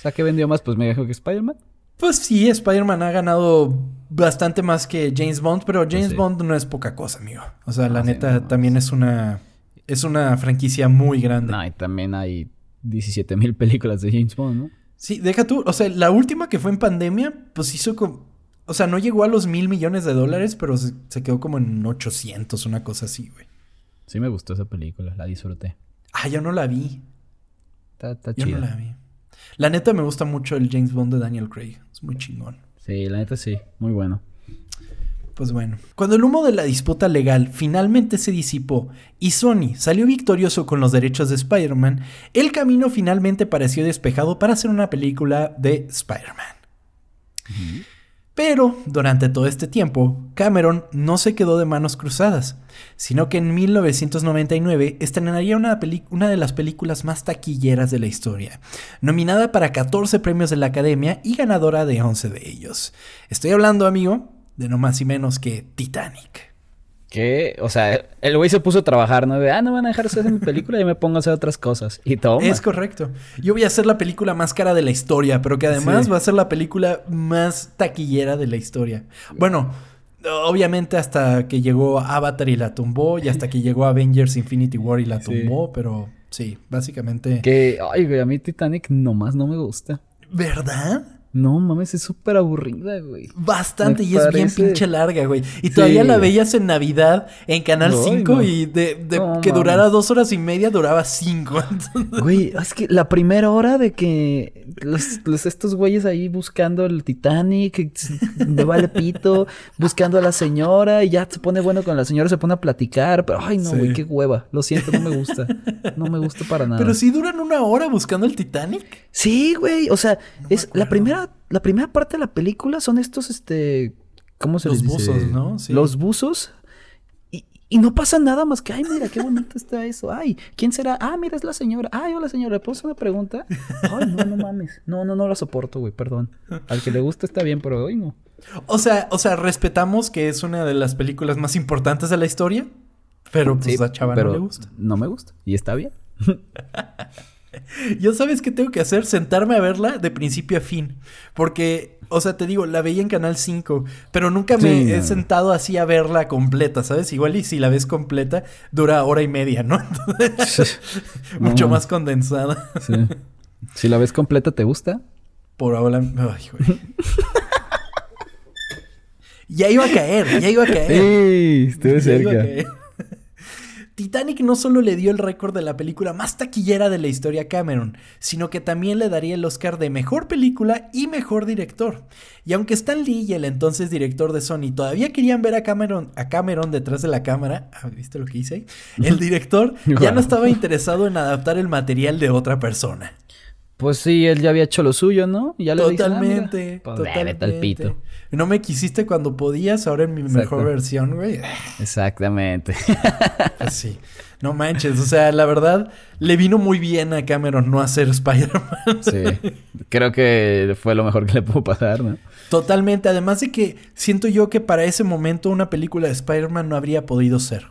Sea, ¿qué vendió más? Pues me dijo que Spider-Man. Pues sí, Spider-Man ha ganado bastante más que James Bond, pero pues James Bond no es poca cosa, amigo. O sea, la neta también es una es una franquicia muy grande. No, y también hay 17 mil películas de James Bond, ¿no? Sí, deja tú, o sea, la última que fue en pandemia, pues hizo como, o sea, no llegó a los mil millones de dólares, pero se, quedó como en 800, una cosa así, güey. Sí me gustó esa película, la disfruté. Ah, yo no la vi. Está, está yo no la vi. La neta me gusta mucho el James Bond de Daniel Craig. Es muy chingón. Sí, la neta sí. Muy bueno. Pues bueno, cuando el humo de la disputa legal finalmente se disipó y Sony salió victorioso con los derechos de Spider-Man, el camino finalmente pareció despejado para hacer una película de Spider-Man. Pero durante todo este tiempo, Cameron no se quedó de manos cruzadas, sino que en 1999 estrenaría una, de las películas más taquilleras de la historia, nominada para 14 premios de la Academia y ganadora de 11 de ellos. Estoy hablando, amigo, de no más y menos que Titanic. Que, o sea, el güey se puso a trabajar, ¿no? De, ah, no van a dejar hacer mi película y me pongo a hacer otras cosas. Y todo. Es correcto. Yo voy a hacer la película más cara de la historia, pero que además va a ser la película más taquillera de la historia. Bueno, obviamente hasta que llegó Avatar y la tumbó, y hasta que llegó Avengers Infinity War y la tumbó, pero sí, básicamente. Que, ay, güey, a mí Titanic nomás no me gusta. ¿Verdad? No mames, es súper aburrida, güey. Bastante, y es bien pinche larga, güey. Y todavía la veías en Navidad en Canal 5 y de, que durara dos horas y media duraba cinco. Güey, es que la primera hora de que los, estos güeyes ahí buscando el Titanic, me vale pito, buscando a la señora y ya se pone bueno con la señora, se pone a platicar, pero ay no, güey, qué hueva. Lo siento, no me gusta. No me gusta para nada. Pero si duran una hora buscando el Titanic. Sí, güey, o sea, es la primera la primera parte de la película son estos, este, ¿cómo se Los les dice? buzos, ¿no? Sí. Los buzos. Y, y, no pasa nada más que, ay, mira, qué bonito está eso. Ay, ¿quién será? Ah, mira, es la señora. Ay, hola, señora, ¿le puedo hacer una pregunta? Ay, no, no mames. No, no, no la soporto, güey, perdón. Al que le gusta está bien, pero hoy no. O sea, o sea, respetamos que es una de las películas más importantes de la historia, pero pues a Chava no le gusta. No me gusta. Y está bien. Yo sabes qué tengo que hacer, sentarme a verla de principio a fin. Porque, o sea, te digo, la veía en Canal 5, pero nunca me he sentado así a verla completa, ¿sabes? Igual y si la ves completa, dura hora y media, ¿no? mucho más condensada. Si la ves completa, ¿te gusta? Por ahora... Ay, güey. ya iba a caer, ya iba a caer. Sí, estuve cerca. Titanic no solo le dio el récord de la película más taquillera de la historia a Cameron, sino que también le daría el Oscar de mejor película y mejor director. Y aunque Stan Lee y el entonces director de Sony todavía querían ver a Cameron, a Cameron detrás de la cámara, ah, ¿viste lo que hice? El director ya no estaba interesado en adaptar el material de otra persona. Pues sí, él ya había hecho lo suyo, ¿no? Ya le ah, totalmente, pues totalmente. pito. No me quisiste cuando podías, ahora en mi mejor versión, güey. Exactamente. Pues sí. No manches, o sea, la verdad, le vino muy bien a Cameron no hacer Spider-Man. Sí, creo que fue lo mejor que le pudo pasar, ¿no? Totalmente, además de que siento yo que para ese momento una película de Spider-Man no habría podido ser.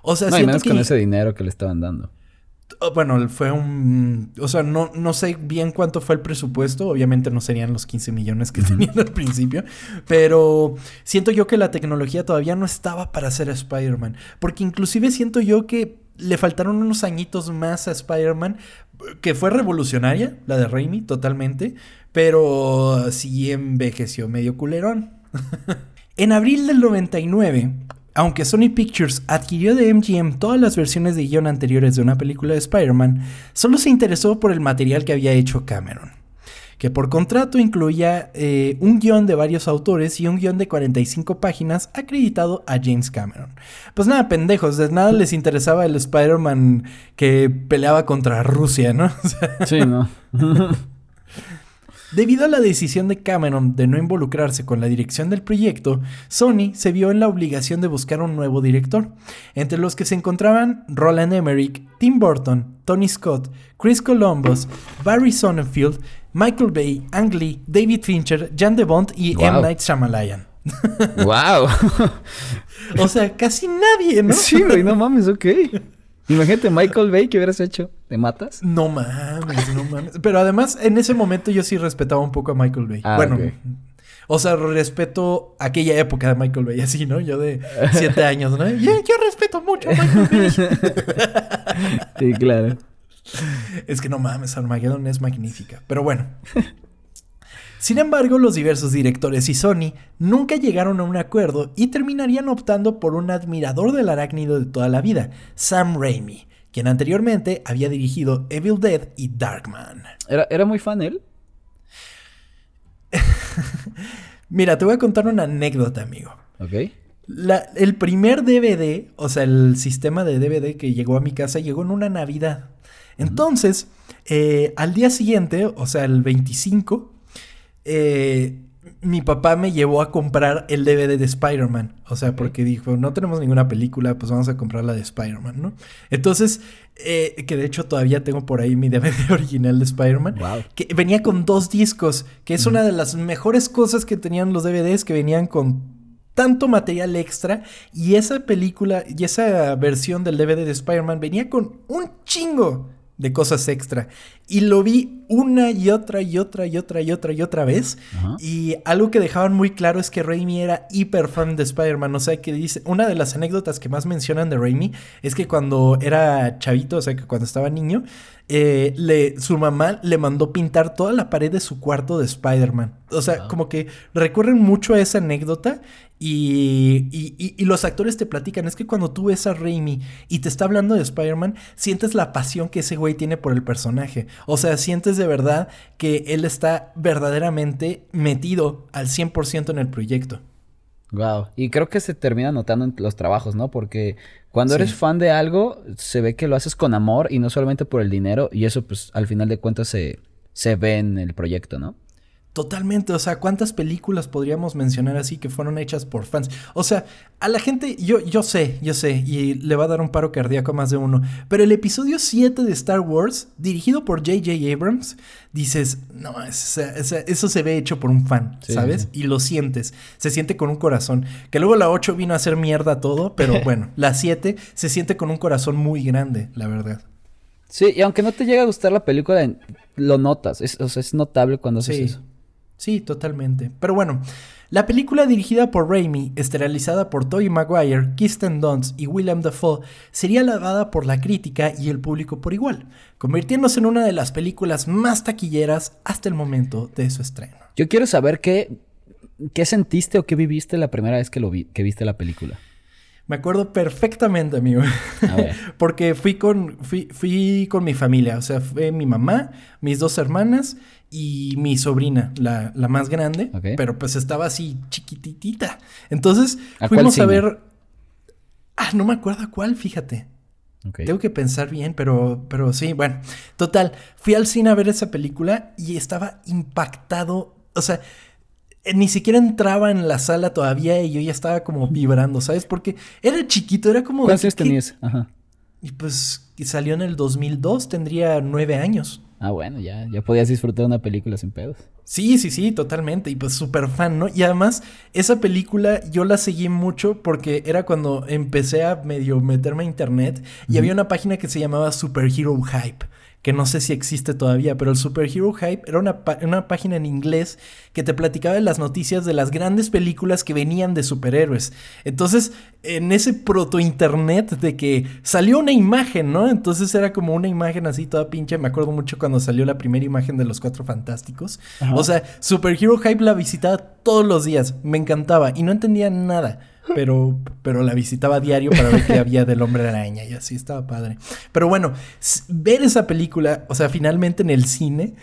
O sea, no, y menos con ese dinero que le estaban dando. Oh, bueno, fue un... O sea, no, no sé bien cuánto fue el presupuesto. Obviamente no serían los 15 millones que tenían al principio. Pero siento yo que la tecnología todavía no estaba para hacer a Spider-Man. Porque inclusive siento yo que le faltaron unos añitos más a Spider-Man. Que fue revolucionaria, la de Raimi, totalmente. Pero sí envejeció medio culerón. en abril del 99 aunque Sony Pictures adquirió de MGM todas las versiones de guion anteriores de una película de Spider-Man, solo se interesó por el material que había hecho Cameron, que por contrato incluía eh, un guion de varios autores y un guion de 45 páginas acreditado a James Cameron. Pues nada, pendejos, de nada les interesaba el Spider-Man que peleaba contra Rusia, ¿no? sí, ¿no? Debido a la decisión de Cameron de no involucrarse con la dirección del proyecto, Sony se vio en la obligación de buscar un nuevo director, entre los que se encontraban Roland Emmerich, Tim Burton, Tony Scott, Chris Columbus, Barry Sonnenfeld, Michael Bay, Ang Lee, David Fincher, Jan de Bond y M. Night Shyamalan. ¡Wow! o sea, casi nadie, ¿no? Sí, güey, no mames, ok. Imagínate Michael Bay, ¿qué hubieras hecho? ¿Te matas? No mames, no mames. Pero además, en ese momento yo sí respetaba un poco a Michael Bay. Ah, bueno, o sea, respeto aquella época de Michael Bay, así, ¿no? Yo de siete años, ¿no? Yo, yo respeto mucho a Michael Bay. sí, claro. Es que no mames, Armageddon es magnífica. Pero bueno. Sin embargo, los diversos directores y Sony nunca llegaron a un acuerdo y terminarían optando por un admirador del arácnido de toda la vida, Sam Raimi, quien anteriormente había dirigido Evil Dead y Darkman. ¿Era, era muy fan él? Mira, te voy a contar una anécdota, amigo. Ok. el primer DVD, o sea, el sistema de DVD que llegó a mi casa, llegó en una Navidad. Entonces, eh, al día siguiente, o sea, el 25, eh, mi papá me llevó a comprar el DVD de Spider-Man. O sea, porque dijo, no tenemos ninguna película, pues vamos a comprar la de Spider-Man, ¿no? Entonces, eh, que de hecho todavía tengo por ahí mi DVD original de Spider-Man. Que venía con dos discos, que es una de las mejores cosas que tenían los DVDs, que venían con tanto material extra. Y esa película y esa versión del DVD de Spider-Man venía con un chingo de cosas extra. Y lo vi una y otra y otra y otra y otra y otra vez. Y algo que dejaban muy claro es que Raimi era hiper fan de Spider-Man. O sea, que dice, una de las anécdotas que más mencionan de Raimi es que cuando era chavito, o sea, que cuando estaba niño, eh, le, su mamá le mandó pintar toda la pared de su cuarto de Spider-Man. O sea, como que recorren mucho a esa anécdota y, y, y, los actores te platican, es que cuando tú ves a Raimi y te está hablando de Spider-Man, sientes la pasión que ese güey tiene por el personaje. O sea, sientes de verdad que él está verdaderamente metido al 100% en el proyecto. Wow. Y creo que se termina notando en los trabajos, ¿no? Porque cuando eres fan de algo, se ve que lo haces con amor y no solamente por el dinero. Y eso, pues, al final de cuentas se, se ve en el proyecto, ¿no? Totalmente, o sea, ¿cuántas películas podríamos mencionar así que fueron hechas por fans? O sea, a la gente, yo, yo sé, yo sé, y le va a dar un paro cardíaco a más de uno, pero el episodio 7 de Star Wars, dirigido por J.J. Abrams, dices, no, eso se ve hecho por un fan, ¿sabes? Y lo sientes, se siente con un corazón, que luego la 8 vino a hacer mierda todo, pero bueno, la 7 se siente con un corazón muy grande, la verdad. Sí, y aunque no te llegue a gustar la película, lo notas, es, o sea, es notable cuando haces eso. Sí, totalmente. Pero bueno, la película dirigida por Raimi, esterilizada por Tobey Maguire, Kirsten Dunst y William Dafoe, sería alabada por la crítica y el público por igual, convirtiéndose en una de las películas más taquilleras hasta el momento de su estreno. Yo quiero saber qué, qué sentiste o qué viviste la primera vez que, lo vi, que viste la película. Me acuerdo perfectamente, amigo. Porque fui con, fui, fui, con mi familia. O sea, fue mi mamá, mis dos hermanas y mi sobrina, la, la más grande, pero pues estaba así chiquititita. Entonces fuimos a ver... Ah, no me acuerdo a cuál, fíjate. Tengo que pensar bien, pero, pero sí, bueno. Total, fui al cine a ver esa película y estaba impactado. O sea, eh, ni siquiera entraba en la sala todavía y yo ya estaba como vibrando, ¿sabes? Porque era chiquito, era como... ¿Cuántos años tenías? Ajá. Y pues salió en el 2002, tendría nueve años. Ah, bueno, ya, ya podías disfrutar de una película sin pedos. Sí, sí, sí, totalmente. Y pues súper fan, ¿no? Y además, esa película yo la seguí mucho porque era cuando empecé a medio meterme a internet y había una página que se llamaba Superhero Hype que no sé si existe todavía, pero el Superhero Hype era una, una, página en inglés que te platicaba de las noticias de las grandes películas que venían de superhéroes. Entonces, en ese proto-internet de que salió una imagen, ¿no? Entonces era como una imagen así toda pinche. Me acuerdo mucho cuando salió la primera imagen de los Cuatro Fantásticos. O sea, Superhero Hype la visitaba todos los días. Me encantaba y no entendía nada pero, pero la visitaba a diario para ver qué había del hombre araña y así estaba padre. Pero bueno, ver esa película, o sea, finalmente en el cine,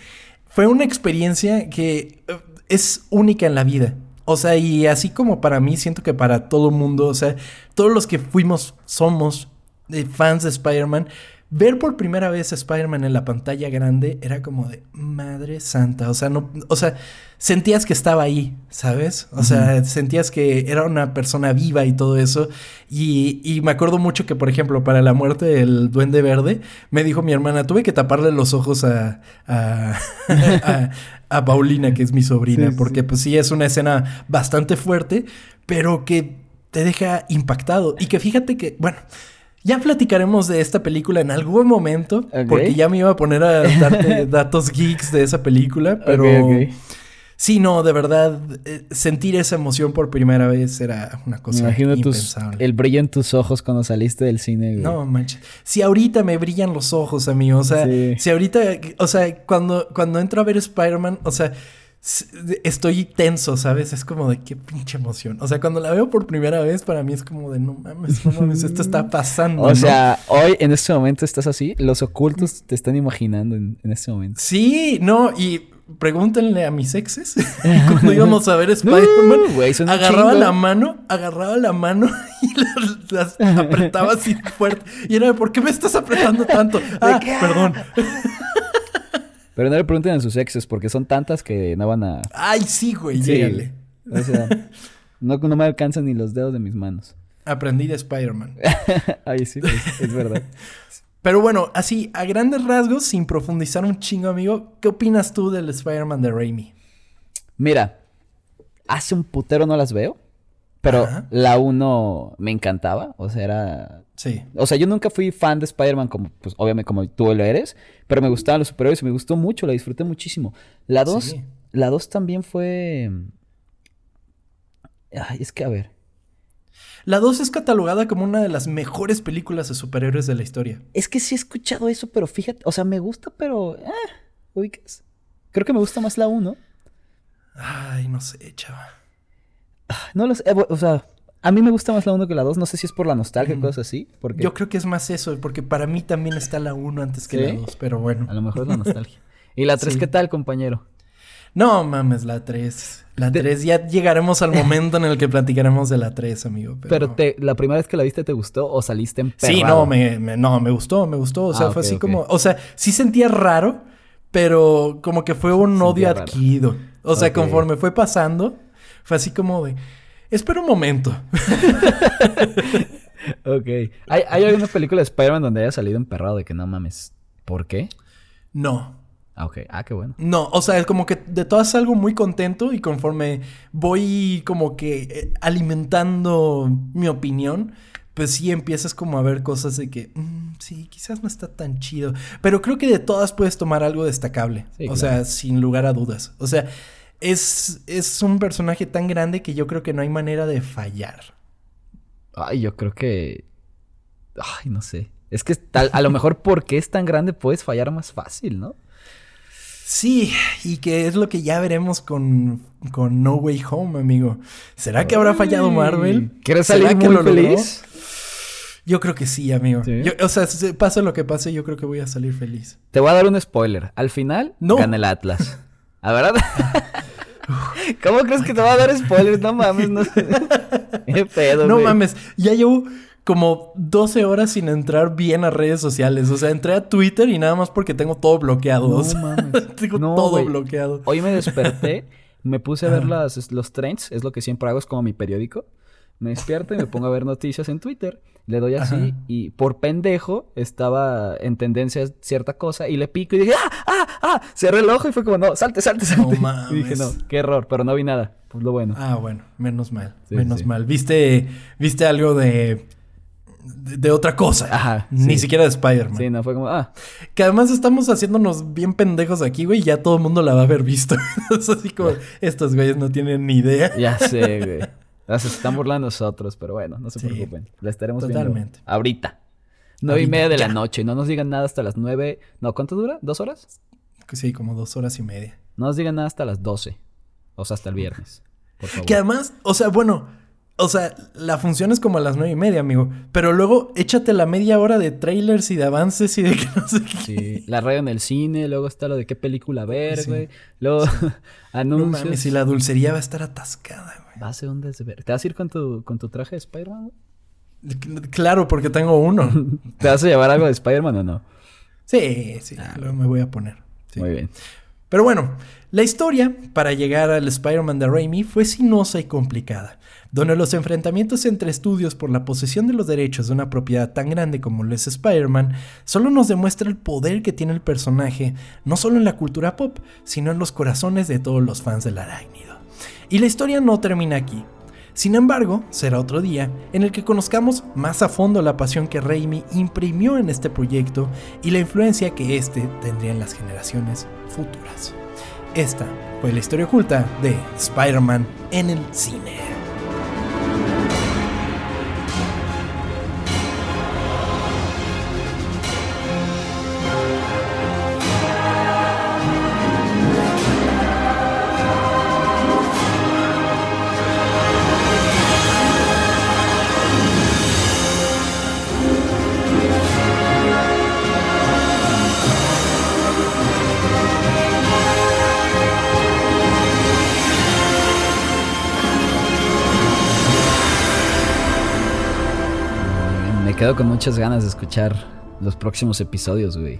fue una experiencia que eh, es única en la vida. O sea, y así como para mí, siento que para todo mundo, o sea, todos los que fuimos, somos eh, fans de Spider-Man, ver por primera vez a Spider-Man en la pantalla grande era como de madre santa. O sea, no, o sea, sentías que estaba ahí, ¿sabes? O sea, sentías que era una persona viva y todo eso. Y, y, me acuerdo mucho que, por ejemplo, para la muerte del Duende Verde, me dijo mi hermana, tuve que taparle los ojos a, a, a, Paulina, que es mi sobrina, porque pues sí, es una escena bastante fuerte, pero que te deja impactado. Y que fíjate que, bueno. Ya platicaremos de esta película en algún momento, porque ya me iba a poner a darte datos geeks de esa película, pero sí, no, de verdad, eh, sentir esa emoción por primera vez era una cosa imagino impensable. el brillo en tus ojos cuando saliste del cine. No, manches. Si ahorita me brillan los ojos, amigo, o sea, si ahorita, o sea, cuando, cuando entro a ver Spider-Man, o sea estoy tenso, ¿sabes? Es como de qué pinche emoción. O sea, cuando la veo por primera vez, para mí es como de no mames, no mames, esto está pasando. O sea, hoy en este momento estás así, los ocultos te están imaginando en, este momento. Sí, no, y pregúntenle a mis exes cuando íbamos a ver Spider-Man. agarraba la mano, agarraba la mano y las, apretaba así fuerte. Y era, ¿por qué me estás apretando tanto? Ah, perdón. Pero no le pregunten a sus exes porque son tantas que no van a. Ay, sí, güey, sí. O sea, no, no me alcanzan ni los dedos de mis manos. Aprendí de Spider-Man. Ay, sí, es, verdad. Pero bueno, así, a grandes rasgos, sin profundizar un chingo, amigo, ¿qué opinas tú del Spider-Man de Raimi? Mira, hace un putero no las veo, pero la uno me encantaba, o sea, era Sí. O sea, yo nunca fui fan de Spider-Man como, pues, obviamente como tú lo eres, pero me gustaban los superhéroes y me gustó mucho, la disfruté muchísimo. La 2, la 2 también fue... Ay, es que a ver. La 2 es catalogada como una de las mejores películas de superhéroes de la historia. Es que sí he escuchado eso, pero fíjate, o sea, me gusta, pero... Eh, ubicas. Creo que me gusta más la 1. Ay, no sé, chava. No lo sé, eh, o sea, a mí me gusta más la 1 que la 2. No sé si es por la nostalgia o cosas así. Porque... Yo creo que es más eso, porque para mí también está la 1 antes que la 2, pero bueno. A lo mejor es la nostalgia. ¿Y la 3 qué tal, compañero? No mames, la 3. La 3, ya llegaremos al momento en el que platicaremos de la 3, amigo. Pero, te, la primera vez que la viste, ¿te gustó o saliste en Sí, no me, no, me gustó, me gustó. O sea, ah, fue así como. O sea, sí sentía raro, pero como que fue un odio adquirido. O sea, conforme fue pasando, fue así como de. Espera un momento. ok. ¿Hay, ¿Hay alguna película de Spider-Man donde haya salido emperrado de que no mames? ¿Por qué? No. Ah, ok. Ah, qué bueno. No, o sea, es como que de todas salgo muy contento y conforme voy como que eh, alimentando mi opinión, pues sí empiezas como a ver cosas de que, mm, sí, quizás no está tan chido. Pero creo que de todas puedes tomar algo destacable. o sea, sin lugar a dudas. O sea, es, es un personaje tan grande que yo creo que no hay manera de fallar. Ay, yo creo que... Ay, no sé. Es que tal, a lo mejor porque es tan grande puedes fallar más fácil, ¿no? Sí, y que es lo que ya veremos con, con No Way Home, amigo. ¿Será que habrá fallado Marvel? ¿Quieres salir muy lo feliz? Yo creo que sí, amigo. o sea, pase lo que pase, yo creo que voy a salir feliz. Te voy a dar un spoiler. Al final, no. gana el Atlas. ¿A verdad? ¿Cómo crees que te va a dar spoilers? No mames, no sé. ¿Qué pedo, No mames, ya llevo como 12 horas sin entrar bien a redes sociales. O sea, entré a Twitter y nada más porque tengo todo bloqueado. No mames. tengo todo bloqueado. Hoy me desperté, me puse a ver las, los trends, es lo que siempre hago, es como mi periódico. Me despierto y me pongo a ver noticias en Twitter. Le doy así y por pendejo estaba en tendencia cierta cosa y le pico y dije, ¡ah! ¡ah! ¡ah! Cerré el ojo y fue como, no, salte, salte, salte. No mames. Y dije, no, qué error, pero no vi nada. Pues lo bueno. Ah, bueno, menos mal, menos mal. ¿Viste, ¿Viste algo de de, otra cosa. Ajá. Ni siquiera de Spider-Man. Sí, no, fue como, ah. Que además estamos haciéndonos bien pendejos aquí, güey, y ya todo el mundo la va a haber visto. es así como, estos güeyes no tienen ni idea. Ya sé, güey. Se están burlando nosotros, pero bueno, no se preocupen. La estaremos Totalmente. viendo ahorita. Nueve y media de la noche. No nos digan nada hasta las nueve. No, ¿cuánto dura? ¿Dos horas? Sí, como dos horas y media. No nos digan nada hasta las doce. O sea, hasta el viernes. Por favor. Que además, o sea, bueno, o sea, la función es como a las nueve y media, amigo. Pero luego échate la media hora de trailers y de avances y de que no sé qué. Sí, la radio en el cine, luego está lo de qué película ver, güey. Luego anuncios. No mames, y la dulcería va a estar atascada, güey. Va a ser un desver. ¿Te vas a ir con tu, con tu traje de Spider-Man? Claro, porque tengo uno. ¿Te vas a llevar algo de Spider-Man o no? Sí, sí, ah, luego me voy a poner. Muy bien. Pero bueno, la historia para llegar al Spider-Man de Raimi fue sinuosa y complicada donde los enfrentamientos entre estudios por la posesión de los derechos de una propiedad tan grande como lo es Spider-Man solo nos demuestra el poder que tiene el personaje, no solo en la cultura pop, sino en los corazones de todos los fans del arácnido. Y la historia no termina aquí. Sin embargo, será otro día en el que conozcamos más a fondo la pasión que Raimi imprimió en este proyecto y la influencia que éste tendría en las generaciones futuras. Esta fue la historia oculta de Spider-Man en el cine. Quedo con muchas ganas de escuchar los próximos episodios, güey.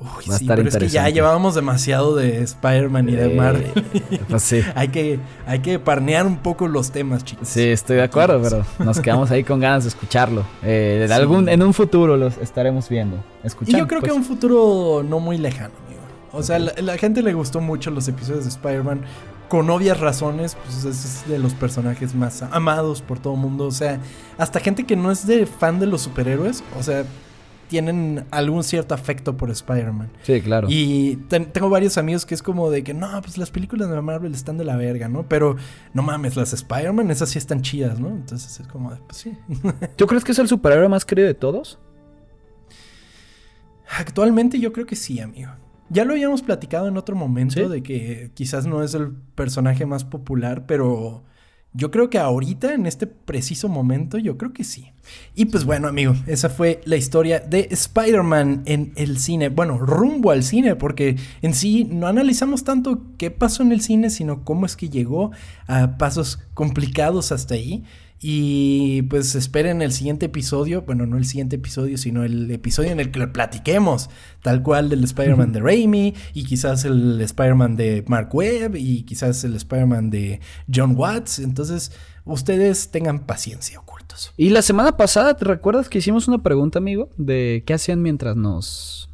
Uy, Va a estar pero es que ya llevábamos demasiado de Spider-Man y de Marvel. pues sí. hay, que, hay que parnear un poco los temas, chicos. Sí, estoy de acuerdo, pero nos quedamos ahí con ganas de escucharlo. Eh, algún, en un futuro los estaremos viendo, escuchando. Y yo creo que pues. un futuro no muy lejano, amigo. O sea, la, la gente le gustó mucho los episodios de Spider-Man con obvias razones, pues es de los personajes más amados por todo el mundo. O sea, hasta gente que no es de fan de los superhéroes, o sea, tienen algún cierto afecto por Spider-Man. Sí, claro. Y tengo varios amigos que es como de que no, pues las películas de Marvel están de la verga, ¿no? Pero no mames, las Spider-Man, esas sí están chidas, ¿no? Entonces es como de, pues sí. ¿Tú crees que es el superhéroe más querido de todos? Actualmente yo creo que sí, amigo. Ya lo habíamos platicado en otro momento de que quizás no es el personaje más popular, pero yo creo que ahorita, en este preciso momento, yo creo que sí. Y pues bueno, amigo, esa fue la historia de Spider-Man en el cine. Bueno, rumbo al cine, porque en sí no analizamos tanto qué pasó en el cine, sino cómo es que llegó a pasos complicados hasta ahí. Y pues esperen el siguiente episodio, bueno, no el siguiente episodio, sino el episodio en el que lo platiquemos, tal cual del Spider-Man de Raimi, y quizás el Spider-Man de Mark Webb, y quizás el Spider-Man de John Watts. Entonces, ustedes tengan paciencia, ocultos. Y la semana pasada, ¿te recuerdas que hicimos una pregunta, amigo? De qué hacían mientras nos.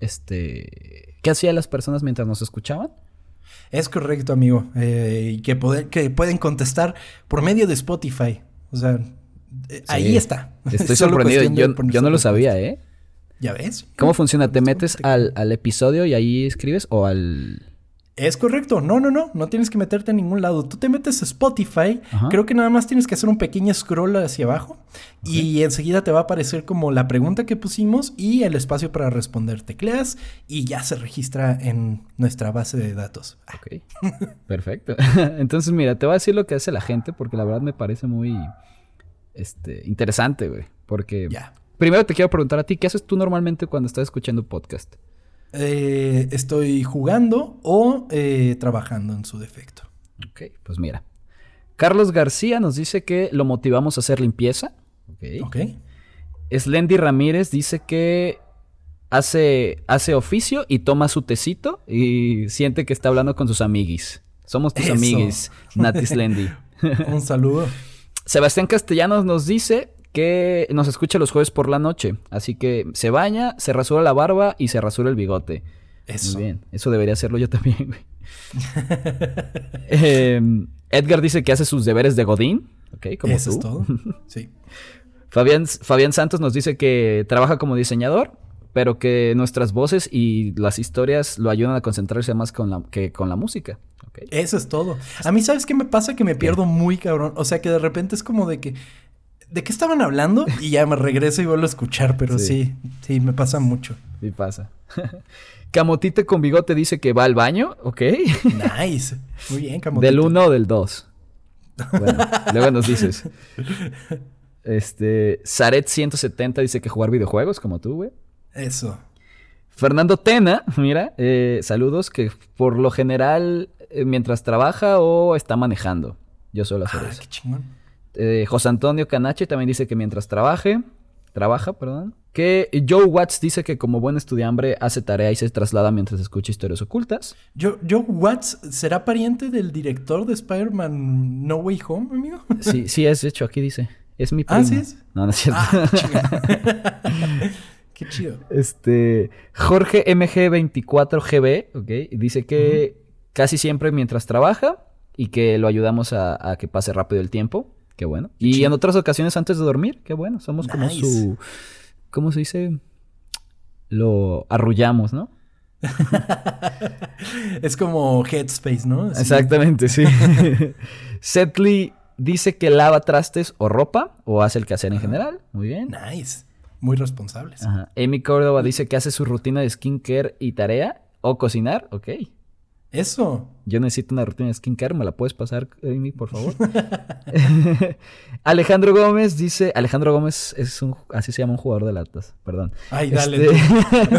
Este. ¿Qué hacían las personas mientras nos escuchaban? Es correcto, amigo. Eh, y que, que pueden contestar por medio de Spotify. O sea, eh, ahí está. Estoy sorprendido. Yo, yo no lo sabía, ¿eh? ¿Ya ves? ¿Cómo funciona? ¿Te metes al, al episodio y ahí escribes o al...? Es correcto, no, no, no, no tienes que meterte a ningún lado. Tú te metes a Spotify, creo que nada más tienes que hacer un pequeño scroll hacia abajo y enseguida te va a aparecer como la pregunta que pusimos y el espacio para responder. Tecleas y ya se registra en nuestra base de datos. Ok, perfecto. Entonces, mira, te voy a decir lo que hace la gente porque la verdad me parece muy este, interesante, güey. Porque primero te quiero preguntar a ti, ¿qué haces tú normalmente cuando estás escuchando podcast? Eh, estoy jugando o eh, trabajando en su defecto. Ok, pues mira. Carlos García nos dice que lo motivamos a hacer limpieza. Ok. okay. Slendy Ramírez dice que hace, hace oficio y toma su tecito y siente que está hablando con sus amiguis. Somos tus amiguis, Nati Slendy. Un saludo. Sebastián Castellanos nos dice que nos escucha los jueves por la noche. Así que se baña, se rasura la barba y se rasura el bigote. Eso. Muy bien. Eso debería hacerlo yo también, güey. Em, Edgar dice que hace sus deberes de Godín. Ok, como Eso es todo. Sí. Fabián, Fabián Santos nos dice que trabaja como diseñador, pero que nuestras voces y las historias lo ayudan a concentrarse más con la, que con la música. Eso es todo. A mí, ¿sabes qué me pasa? Que me pierdo muy cabrón. O sea, que de repente es como de que ¿de qué estaban hablando? Y ya me regreso y vuelvo a escuchar, pero sí, sí, me pasa mucho. Sí pasa. Camotite con bigote dice que va al baño, ok. Nice. Muy bien, Camotite. ¿Del 1 o del 2? Bueno, luego nos dices. Este, Zaret 170 dice que jugar videojuegos como tú, güey. Eso. Fernando Tena, mira, eh, saludos, que por lo general eh, mientras trabaja o está manejando. Yo suelo hacer ah, eso. Qué chingón. Eh, José Antonio Canache también dice que mientras trabaje, trabaja, perdón. Que Joe Watts dice que como buen estudiante hace tarea y se traslada mientras escucha historias ocultas. Joe, Joe Watts será pariente del director de Spider-Man No Way Home, amigo. Sí, sí es, de hecho, aquí dice. Es mi primo. Ah, sí es. No, no es cierto. Ah, Qué chido. Este, Jorge MG24GB, ok, dice que casi siempre mientras trabaja y que lo ayudamos a que pase rápido el tiempo. Qué bueno. y en otras ocasiones antes de dormir, qué bueno. Somos como su. ¿Cómo se dice? Lo arrullamos, ¿no? es como Headspace, ¿no? Exactamente, sí. Setley dice que lava trastes o ropa o hace el quehacer en general. Muy bien. Nice. Muy responsables. Amy Córdoba dice que hace su rutina de skincare y tarea o cocinar. Ok. Eso. Yo necesito una rutina de skincare, ¿me la puedes pasar, Amy, por favor? Alejandro Gómez dice, Alejandro Gómez es un, así se llama un jugador de latas, perdón. Ay, dale. Este,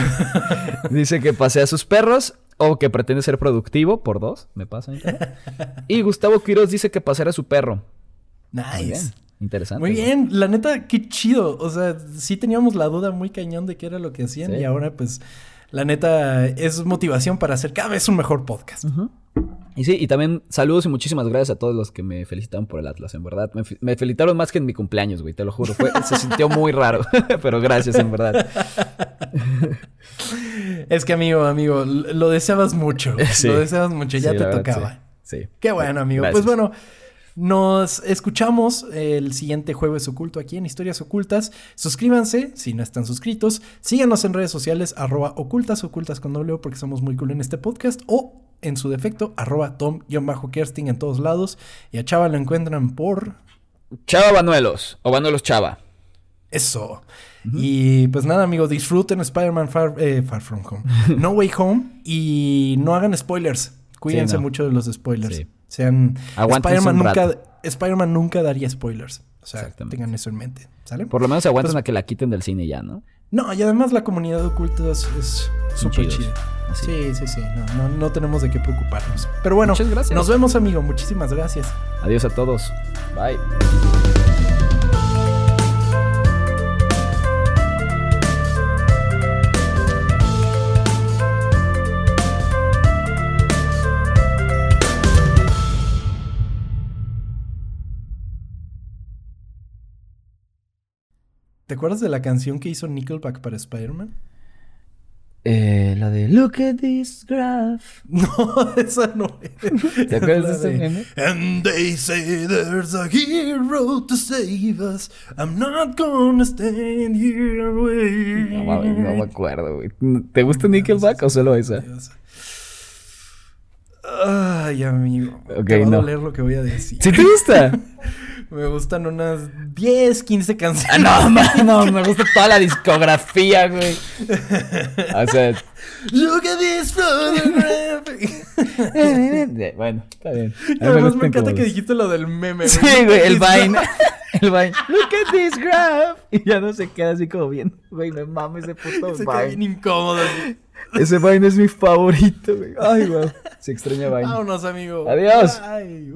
dice que pasea a sus perros o que pretende ser productivo, por dos, me pasa. y Gustavo Quiroz dice que pasear a su perro. Nice. Interesante. Muy bien, la neta, qué chido. O sea, sí teníamos la duda muy cañón de qué era lo que hacían y ahora pues la neta es motivación para hacer cada vez un mejor podcast. Y sí, y también saludos y muchísimas gracias a todos los que me felicitaron por el Atlas, en verdad. Me, felicitaron más que en mi cumpleaños, güey, te lo juro. se sintió muy raro, pero gracias, en verdad. es que, amigo, amigo, lo deseabas mucho. Lo deseabas mucho, ya te tocaba. Sí. Qué bueno, amigo. Pues bueno. Nos escuchamos el siguiente jueves oculto aquí en Historias Ocultas. Suscríbanse si no están suscritos. Síganos en redes sociales, arroba ocultas, ocultas con doble porque somos muy cool en este podcast. O en su defecto, arroba tom-kersting en todos lados. Y a Chava lo encuentran por... Chava Banuelos o Banuelos Chava. Eso. Y pues nada, amigos, disfruten Spider-Man Far, eh, Far, From Home. No Way Home. Y no hagan spoilers. Cuídense mucho de los spoilers. Sean. Spider-Man nunca, Spider nunca daría spoilers. O sea, tengan eso en mente. ¿Sale? Por lo menos aguantan pues a que la quiten del cine ya, ¿no? No, y además la comunidad de ocultos es súper chida. Sí, sí, sí. No, no, no, tenemos de qué preocuparnos. Pero bueno, nos vemos, amigo. Muchísimas gracias. Adiós a todos. Bye. ¿Te acuerdas de la canción que hizo Nickelback para Spider-Man? Eh, la de Look at this graph. No, esa no es. ¿Te acuerdas de ese meme? And they say there's a hero to save us. I'm not gonna stand here waiting. No, no, me acuerdo, güey. ¿Te gusta Nickelback o solo esa? Ay, amigo. Okay, Te va a doler lo que voy a decir. ¿Sí te gusta? Me gustan unas 10, 15 canciones. Ah, no, no, me gusta toda la discografía, güey. O sea. Look at this photograph. bueno, está bien. Además me, encanta que dijiste lo del meme, güey. Sí, güey, el Vine. El Vine. Look at this graph. Y ya no se queda así como bien. Güey, me mames ese puto se Vine. Se bien incómodo. Ese Vine es mi favorito, güey. Ay, güey. Se extraña Vine. Vámonos, amigo. Adiós. Bye.